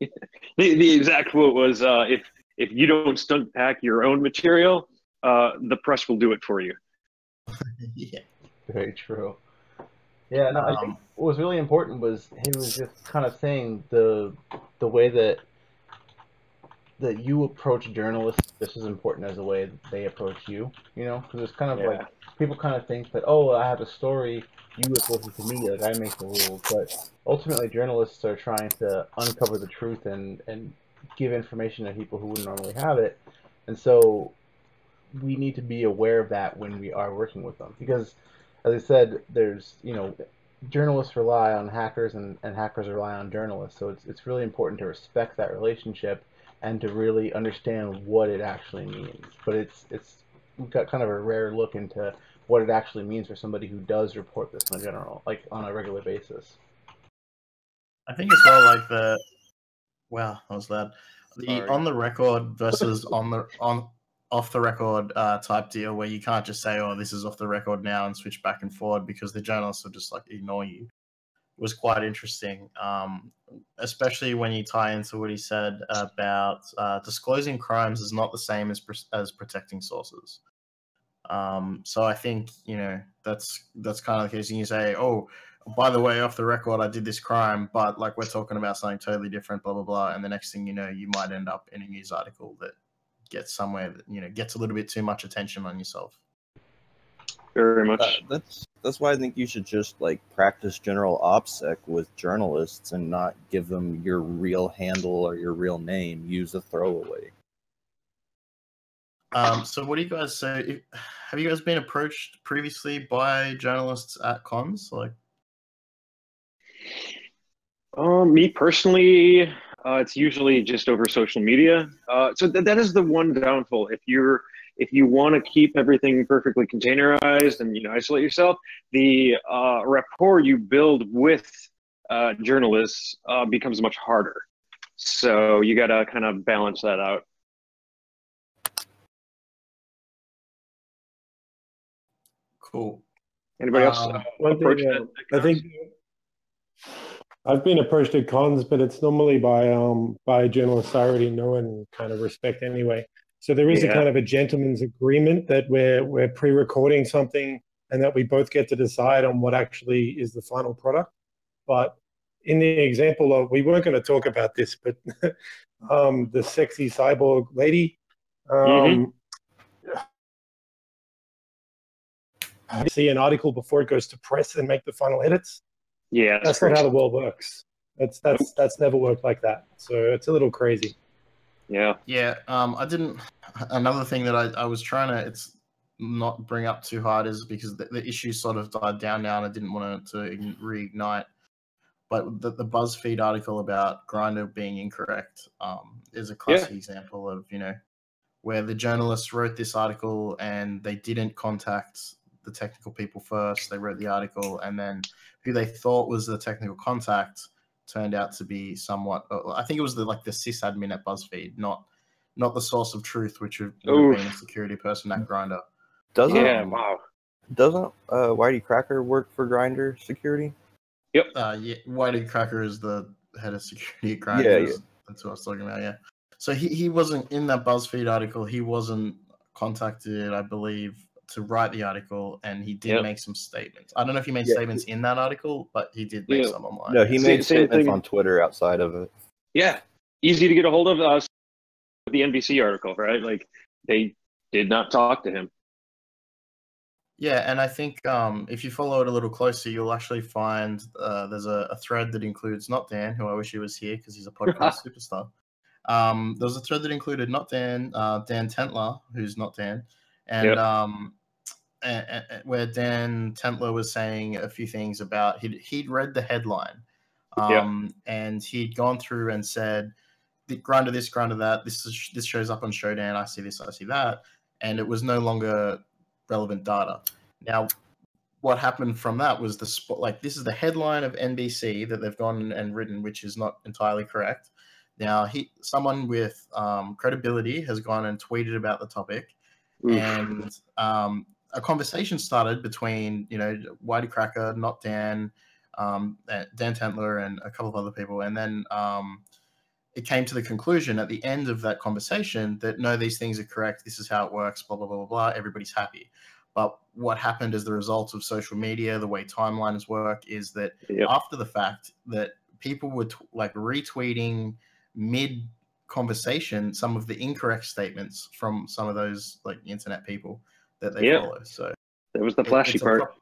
(laughs) The, the exact quote was, uh, "If if you don't stunt pack your own material, uh, the press will do it for you." yeah. (laughs) Very true. Yeah, no, I think um, what was really important was he was just kind of saying the the way that that you approach journalists just as important as the way that they approach you. You know, because it's kind of Yeah. like people kind of think that oh, I have a story, you just listen to me, like I make the rules. But ultimately, journalists are trying to uncover the truth and and give information to people who wouldn't normally have it, and so we need to be aware of that when we are working with them because as I said, there's you know, journalists rely on hackers and, and hackers rely on journalists. So it's it's really important to respect that relationship and to really understand what it actually means. But it's it's we've got kind of a rare look into what it actually means for somebody who does report this in general, like on a regular basis. I think as well, like the wow, that was loud. The Sorry. on the record versus on the on off the record uh, type deal where you can't just say, "Oh, this is off the record now," and switch back and forward because the journalists will just like ignore you. Was quite interesting, um, especially when you tie into what he said about uh, disclosing crimes is not the same as as protecting sources. Um, so I think you know that's that's kind of the case. And you say, "Oh, by the way, off the record, I did this crime, but like we're talking about something totally different, blah blah blah." And the next thing you know, you might end up in a news article that gets somewhere that you know gets a little bit too much attention on yourself. Very much. Uh, that's that's why I think you should just like practice general opsec with journalists and not give them your real handle or your real name. Use a throwaway. Um, so what do you guys say? If, have you guys been approached previously by journalists at cons? Like, Um, me personally, uh, it's usually just over social media. Uh, so th- that is the one downfall. If you're if you want to keep everything perfectly containerized and you know isolate yourself, the uh, rapport you build with uh, journalists uh, becomes much harder. So you got to kind of balance that out. cool. Anybody else Um, uh, approach thing, that? I think I've been approached at cons, but it's normally by um by journalists I already know and kind of respect anyway. So there is a kind of a gentleman's agreement that we're we're pre-recording something and that we both get to decide on what actually is the final product. But in the example of we weren't going to talk about this, but (laughs) um the sexy cyborg lady. Um, See an article before it goes to press and make the final edits. Yeah, that's not how the world works. That's that's that's never worked like that. So it's a little crazy. Yeah. Yeah, um, I didn't. Another thing that I, I was trying to it's not bring up too hard is because the, the issue sort of died down now, and I didn't want it to reignite. But the, the BuzzFeed article about Grindr being incorrect um, is a classic example of you know where the journalists wrote this article and they didn't contact the technical people first. They wrote the article, and then who they thought was the technical contact turned out to be somewhat. I think it was the like the sysadmin at BuzzFeed, not not the source of truth, which would, would have been a security person at Grindr. Doesn't Yeah, wow. Doesn't uh, YT Cracker work for Grindr Security? Yep. Uh, yeah, YT Cracker is the head of security at Grindr. Yeah, That's- That's what I was talking about. Yeah. So he, he wasn't in that BuzzFeed article. He wasn't contacted, I believe, to write the article, and he did Yep. make some statements. I don't know if he made Yeah. statements in that article, but he did make Yeah. some online. No, he made same statements thing. on Twitter outside of it. Yeah, easy to get a hold of. us. the NBC article, right? Like they did not talk to him. Yeah, and I think um, if you follow it a little closer, you'll actually find uh, there's a, a thread that includes not Dan, who I wish he was here because he's a podcast (laughs) superstar. Um, there's a thread that included not Dan, uh, Dan Tentler, who's not Dan, and Yep. um, a- a- where Dan Tentler was saying a few things about he'd, he'd read the headline, um, and he'd gone through and said, "The- "Grindr this, Grindr that. This is this shows up on Shodan. I see this, I see that," and it was no longer relevant data. Now, what happened from that was the spot. Like this is the headline of NBC that they've gone and written, which is not entirely correct. Now, he someone with um, credibility has gone and tweeted about the topic, Oof. and um, a conversation started between you know YT Cracker, not Dan, um, uh, Dan Tentler, and a couple of other people, and then um, it came to the conclusion at the end of that conversation that no, these things are correct. This is how it works. Blah blah blah blah blah. Everybody's happy. But what happened as the result of social media, the way timelines work, is that Yep. after the fact, that people were t- like retweeting mid conversation some of the incorrect statements from some of those like internet people that they Yep. follow. So That was the flashy part. pro-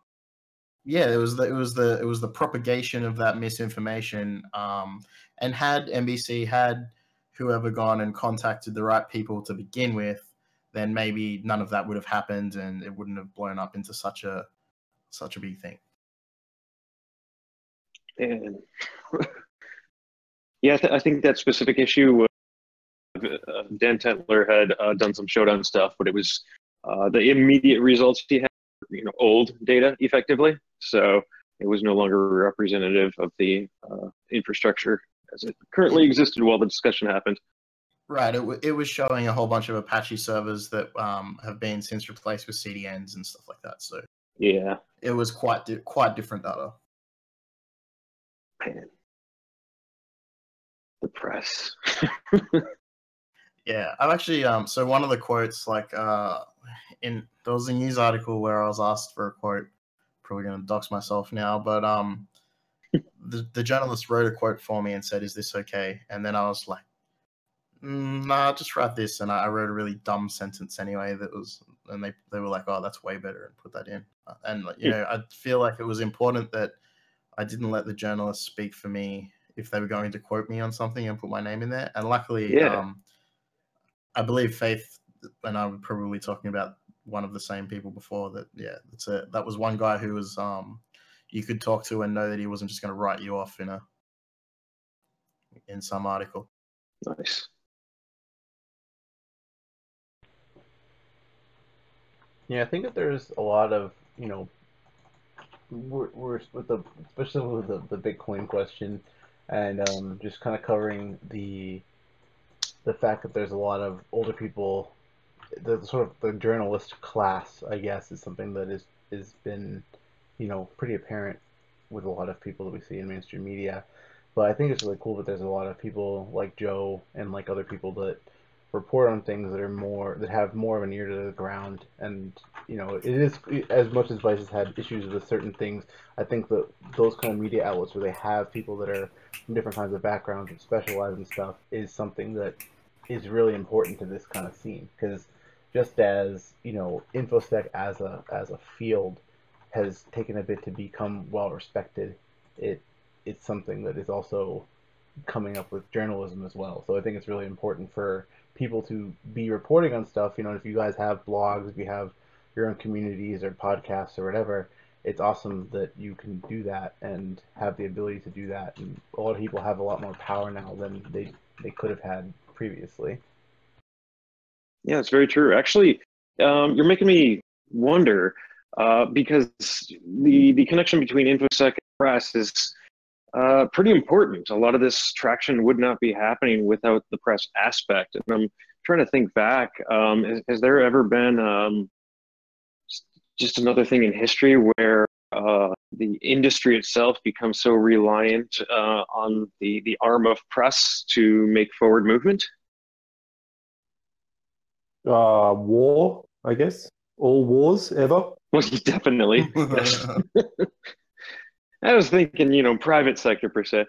yeah, it was the it was the it was the propagation of that misinformation. Um, and had NBC had whoever gone and contacted the right people to begin with, then maybe none of that would have happened, and it wouldn't have blown up into such a such a big thing. And (laughs) yeah, I, th- I think that specific issue, uh, Dan Tentler had uh, done some Shodan stuff, but it was uh, the immediate results he had, you know, old data effectively. So it was no longer representative of the uh, infrastructure as it currently existed while the discussion happened. Right. It, w- it was showing a whole bunch of Apache servers that um, have been since replaced with CDNs and stuff like that. So Yeah. it was quite di- quite different data. Man. The press. (laughs) Yeah, I've actually um so one of the quotes like uh in there was a news article where I was asked for a quote. Probably gonna dox myself now, but um the the journalist wrote a quote for me and said, "Is this okay?" And then I was like, mm, "Nah, just write this." And I, I wrote a really dumb sentence anyway. That was, and they they were like, "Oh, that's way better," and put that in. Uh, And you know, I feel like it was important that I didn't let the journalist speak for me if they were going to quote me on something and put my name in there. And luckily, Yeah. um, I believe Faith and I were probably talking about one of the same people before. That yeah, that's a that was one guy who was um you could talk to and know that he wasn't just going to write you off in a in some article. Nice. Yeah, I think that there's a lot of you know, we're, we're with the especially with the, the Bitcoin question, and um, just kind of covering the the fact that there's a lot of older people, the sort of the journalist class, I guess, is something that is is been, you know, pretty apparent with a lot of people that we see in mainstream media. But I think it's really cool that there's a lot of people like Joe and like other people that report on things that are more that have more of an ear to the ground and you know it is as much as vice has had issues with certain things i think that those kind of media outlets where they have people that are from different kinds of backgrounds and specialize in stuff is something that is really important to this kind of scene because just as you know infosec as a as a field has taken a bit to become well respected it it's something that is also coming up with journalism as well so i think it's really important for people to be reporting on stuff. You know, if you guys have blogs, if you have your own communities or podcasts or whatever, it's awesome that you can do that and have the ability to do that. And a lot of people have a lot more power now than they they could have had previously. Yeah, it's very true. Actually, um, you're making me wonder uh, because the the connection between infosec and press is uh, pretty important. A lot of this traction would not be happening without the press aspect. And I'm trying to think back. Um, has, has there ever been um, just another thing in history where uh, the industry itself becomes so reliant uh, on the the arm of press to make forward movement? Uh, war, I guess. All wars ever. Well, (laughs) definitely. (laughs) (laughs) I was thinking, you know, private sector per se.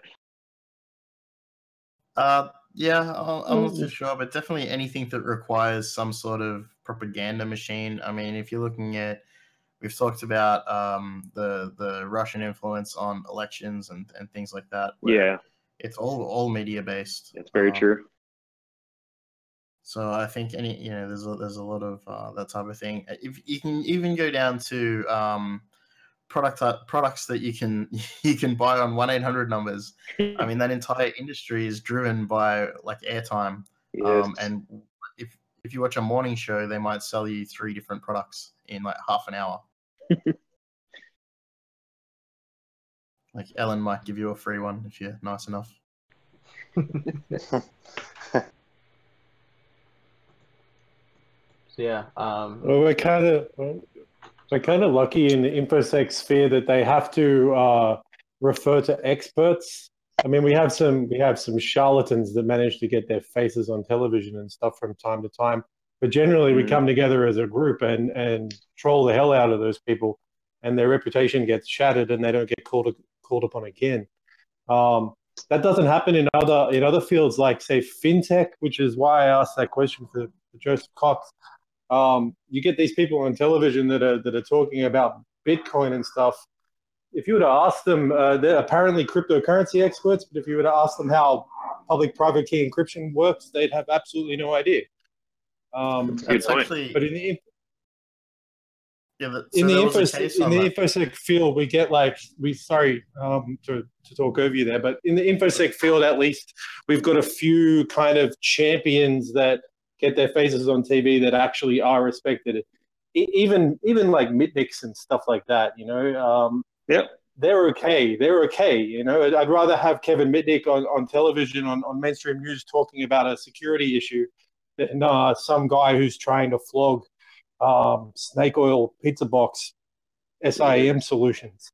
Uh, yeah, I'll- I'm not Mm. too sure, but definitely anything that requires some sort of propaganda machine. I mean, if you're looking at, we've talked about um, the the Russian influence on elections and, and things like that. Yeah, it's all all media based. it's very Um, true. So I think any you know there's a, there's a lot of uh, that type of thing. If you can even go down to um, product products that you can (laughs) you can buy on one eight hundred numbers. I mean that entire industry is driven by like airtime. Um, Yes. and if if you watch a morning show, they might sell you three different products in like half an hour. (laughs) Like Ellen might give you a free one if you're nice enough. So (laughs) yeah, um, Well, we're kind of we're kind of lucky in the infosec sphere that they have to uh, refer to experts. I mean, we have some we have some charlatans that manage to get their faces on television and stuff from time to time. But generally, we Mhm. come together as a group and and troll the hell out of those people, and their reputation gets shattered, and they don't get called called upon again. Um, that doesn't happen in other in other fields like say fintech, which is why I asked that question for, for Joseph Cox. Um, you get these people on television that are that are talking about Bitcoin and stuff. If you were to ask them, uh, they're apparently cryptocurrency experts, but if you were to ask them how public-private key encryption works, they'd have absolutely no idea. Um, That's actually but in the yeah. That, in the there was a infosec case in the infosec field, we get like we sorry um, to to talk over you there, but in the infosec field, at least we've got a few kind of champions that get their faces on TV that actually are respected. Even even like Mitniks and stuff like that, you know. Um, yep. They're okay. They're okay. You know, I'd rather have Kevin Mitnick on, on television on, on mainstream news talking about a security issue than uh, some guy who's trying to flog um, snake oil pizza box SIM solutions.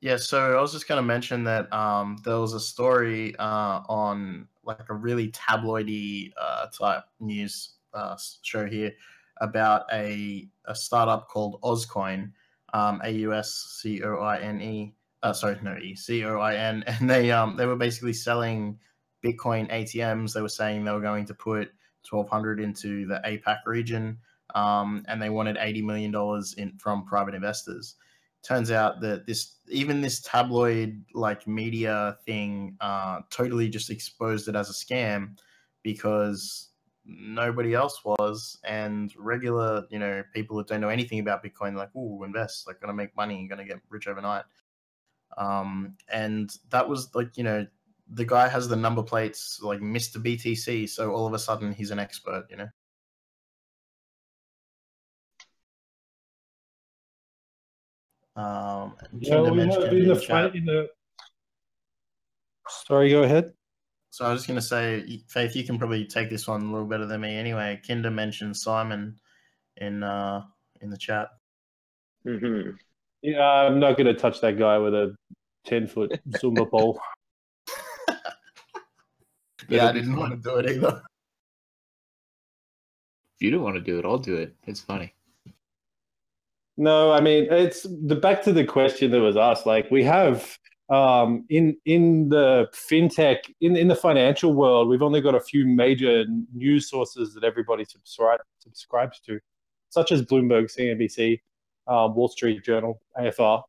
Yeah, so I was just going to mention that um, there was a story uh, on like a really tabloidy uh, type news uh, show here about a a startup called Ozcoin, um, A U S C O I N E. Uh, sorry, no E C O I N, (laughs) and they um they were basically selling Bitcoin ATMs. They were saying they were going to put twelve hundred into the APAC region, um, and they wanted eighty million dollars in from private investors turns out that this even this tabloid like media thing uh, totally just exposed it as a scam because nobody else was and regular you know people that don't know anything about bitcoin like oh invest like gonna make money gonna get rich overnight um and that was like you know the guy has the number plates like mr btc so all of a sudden he's an expert you know um Yeah, we mentioned have in in the, the fi- chat- in the Sorry, go ahead. So I was just going to say, Faith, you can probably take this one a little better than me. Anyway, Kinder mentioned Simon in uh, in the chat. Mm-hmm. Yeah, I'm not going to touch that guy with a 10 foot Zumba pole. (laughs) Yeah, I didn't fun. want to do it either. If you don't want to do it, I'll do it. It's funny. No, I mean it's the back to the question that was asked. Like we have um, in in the fintech in in the financial world, we've only got a few major news sources that everybody subscribe subscribes to, such as Bloomberg, CNBC, uh, Wall Street Journal, AFR.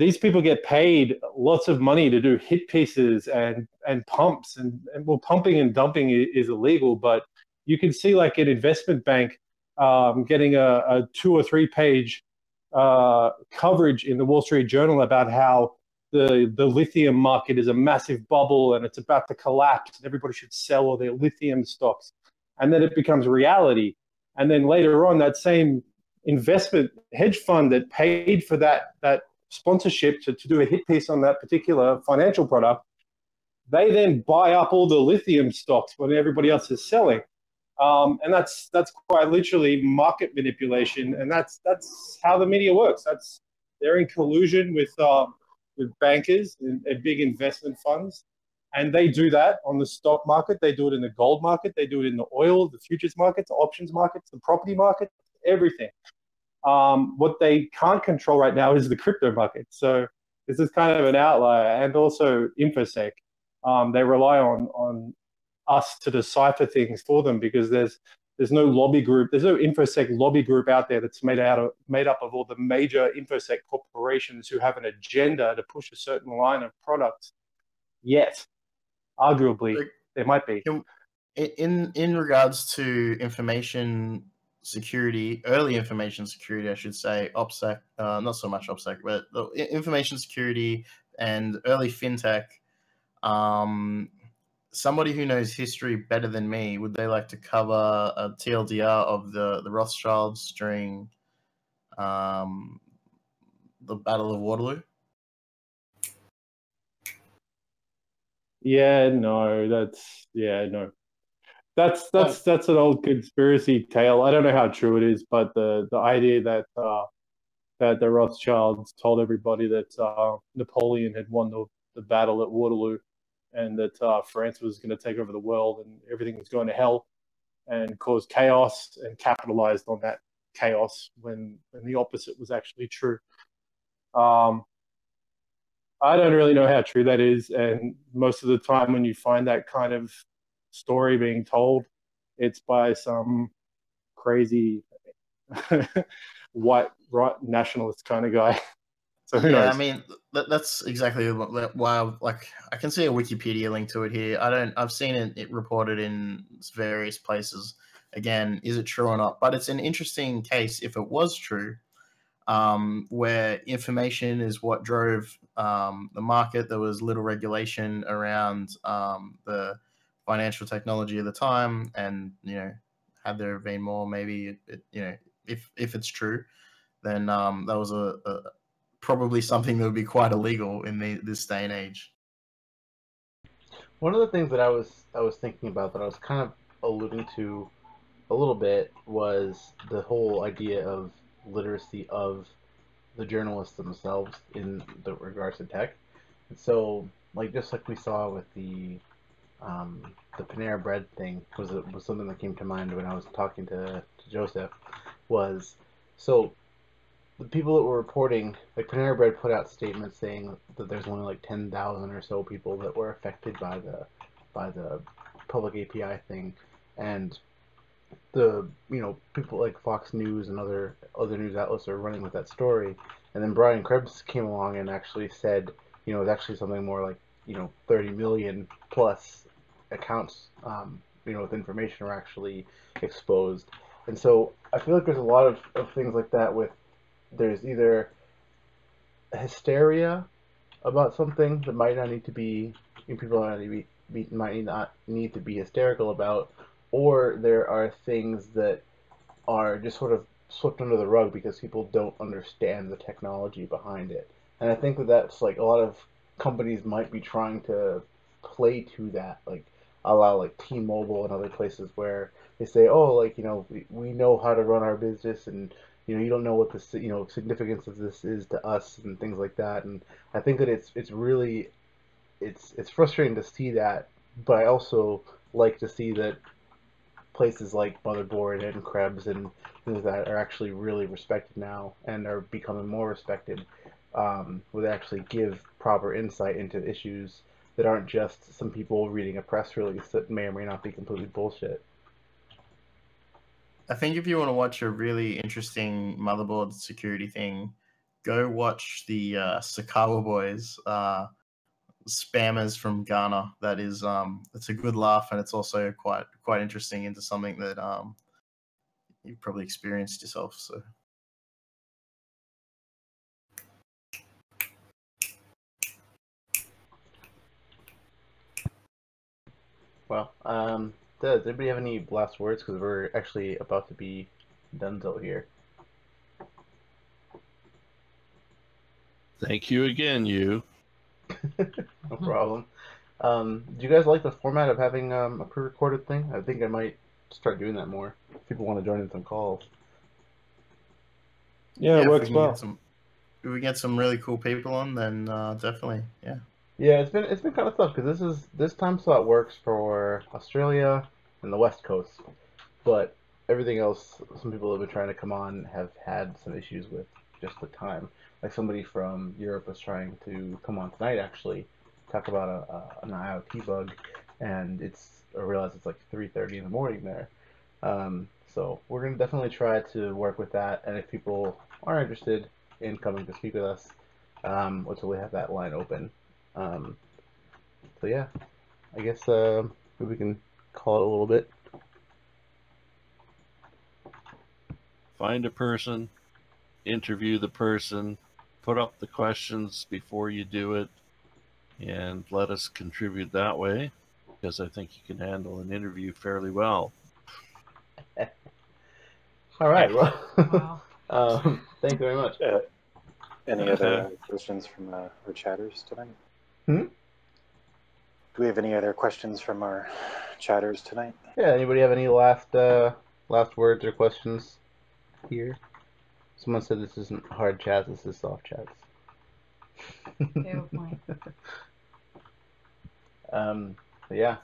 These people get paid lots of money to do hit pieces and and pumps and, and well, pumping and dumping is illegal, but you can see like an investment bank um, getting a, a two or three page uh, coverage in the Wall Street Journal about how the the lithium market is a massive bubble and it's about to collapse and everybody should sell all their lithium stocks, and then it becomes reality, and then later on that same investment hedge fund that paid for that that sponsorship to, to do a hit piece on that particular financial product they then buy up all the lithium stocks when everybody else is selling um, and that's that's quite literally market manipulation, and that's that's how the media works. That's they're in collusion with uh, with bankers and, and big investment funds, and they do that on the stock market. They do it in the gold market. They do it in the oil, the futures markets, the options markets, the property market, everything. Um, what they can't control right now is the crypto market. So this is kind of an outlier, and also infosec. Um, they rely on on us to decipher things for them because there's there's no lobby group, there's no infosec lobby group out there that's made out of made up of all the major infosec corporations who have an agenda to push a certain line of products. Yet, arguably, there might be. In in regards to information security, early information security, I should say, OPSEC, uh, not so much OPSEC, but information security and early fintech. Um, somebody who knows history better than me, would they like to cover a TLDR of the, the Rothschilds during um, the Battle of Waterloo? Yeah, no, that's yeah, no. That's that's that's an old conspiracy tale. I don't know how true it is, but the the idea that uh, that the Rothschilds told everybody that uh, Napoleon had won the, the battle at Waterloo, and that uh, France was going to take over the world, and everything was going to hell, and caused chaos, and capitalized on that chaos when when the opposite was actually true. Um, I don't really know how true that is, and most of the time when you find that kind of story being told, it's by some crazy (laughs) white right nationalist kind of guy. (laughs) So who yeah, knows? I mean that, that's exactly why I, like I can see a Wikipedia link to it here. I don't. I've seen it, it reported in various places. Again, is it true or not? But it's an interesting case if it was true, um, where information is what drove um, the market. There was little regulation around um, the financial technology of the time, and you know, had there been more, maybe it, it, you know, if if it's true, then um, that was a, a probably something that would be quite illegal in the, this day and age. One of the things that I was I was thinking about that I was kind of alluding to a little bit was the whole idea of literacy of the journalists themselves in the regards to tech. And so, like just like we saw with the um, the Panera Bread thing was was something that came to mind when I was talking to, to Joseph was so the people that were reporting, like Panera Bread put out statements saying that there's only like 10,000 or so people that were affected by the by the public API thing, and the you know people like Fox News and other other news outlets are running with that story, and then Brian Krebs came along and actually said you know it's actually something more like you know 30 million plus accounts um, you know with information are actually exposed, and so I feel like there's a lot of, of things like that with there's either hysteria about something that might not need to be people might be, be might not need to be hysterical about, or there are things that are just sort of swept under the rug because people don't understand the technology behind it. And I think that that's like a lot of companies might be trying to play to that, like allow like T-Mobile and other places where they say, oh, like you know, we, we know how to run our business and you know you don't know what the you know significance of this is to us and things like that. And i think that it's it's really it's it's frustrating to see that but i also like to see that places like motherboard and krebs and things that are actually really respected now and are becoming more respected um, would actually give proper insight into issues that aren't just some people reading a press release that may or may not be completely bullshit I think if you want to watch a really interesting motherboard security thing, go watch the uh, Sakawa Boys uh, spammers from Ghana. That is, um, it's a good laugh, and it's also quite quite interesting into something that um, you've probably experienced yourself. So. Well, um, does anybody have any last words? Because we're actually about to be donezo here. Thank you again, you. (laughs) No problem. Um, do you guys like the format of having um, a pre-recorded thing? I think I might start doing that more. If people want to join in some calls. Yeah, it if we works well. Get some, if we get some really cool people on, then uh, definitely, yeah. Yeah, it's been it's been kind of tough because this is this time slot works for Australia and the West Coast, but everything else, some people have been trying to come on have had some issues with just the time. Like somebody from Europe was trying to come on tonight actually, talk about a, a an IoT bug, and it's I realize it's like 3:30 in the morning there. Um, so we're gonna definitely try to work with that, and if people are interested in coming to speak with us, um, totally have that line open. Um, so yeah, I guess uh, maybe we can call it a little bit. Find a person, interview the person, put up the questions before you do it, and let us contribute that way because I think you can handle an interview fairly well. (laughs) All right. Well, (laughs) um, thank you very much. Uh, any other uh, questions from uh, our chatters tonight? Hmm? Do we have any other questions from our chatters tonight? Yeah. Anybody have any last uh, last words or questions here? Someone said this isn't hard chats. This is soft chats. Fair point. (laughs) Um, yeah.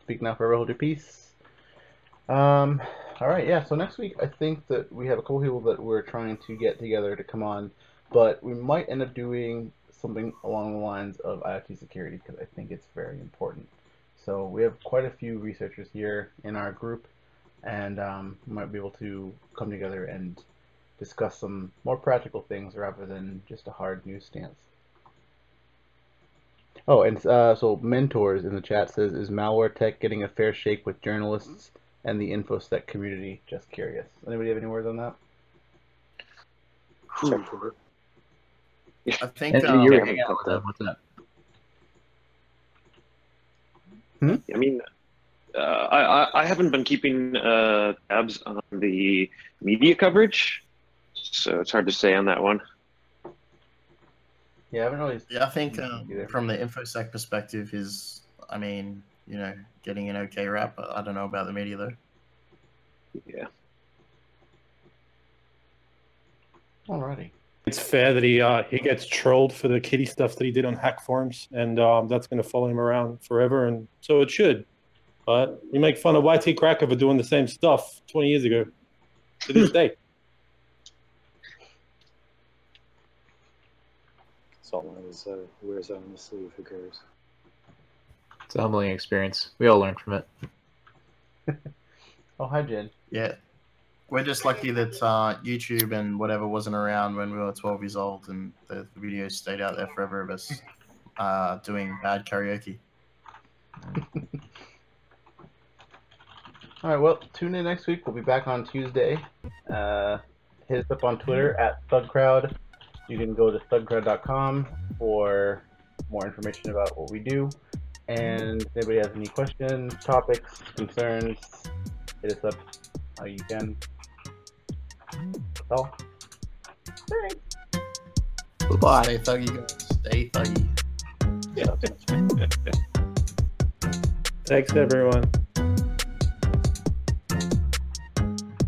Speak now, forever hold your peace. Um, all right, yeah. So next week, I think that we have a couple people that we're trying to get together to come on, but we might end up doing something along the lines of IoT security because I think it's very important. So we have quite a few researchers here in our group, and um, might be able to come together and discuss some more practical things rather than just a hard news stance. Oh, and uh, so mentors in the chat says, is malware tech getting a fair shake with journalists and the infosec community? Just curious. Anybody have any words on that? I (laughs) think And- and um, you're yeah, hanging out with that. them. What's up? I mean, uh, I, I I haven't been keeping uh, tabs on the media coverage, so it's hard to say on that one. Yeah, I haven't really. Yeah, I think um, from the infosec perspective is, I mean, you know, getting an okay rap. But I don't know about the media though. Yeah. Alrighty. It's fair that he uh, he gets trolled for the kitty stuff that he did on hack forums, and um, that's going to follow him around forever, and so it should. But we make fun of YT Cracker for doing the same stuff 20 years ago to this day. Salt is uh, wears out on the sleeve. Who cares? It's a humbling experience. We all learn from it. (laughs) Oh, hi, Jen. Yeah, we're just lucky that uh, YouTube and whatever wasn't around when we were 12 years old, and the, videos stayed out there forever of us uh, doing bad karaoke. (laughs) All right. Well, tune in next week. We'll be back on Tuesday. Uh, hit us up on Twitter at ThugCrowd. You can go to thugcrowd.com for more information about what we do. And if anybody has any questions, topics, concerns, hit us up how you can. That's all. Thanks. Bye. Stay thuggy, guys. Stay thuggy. (laughs) Thanks, everyone.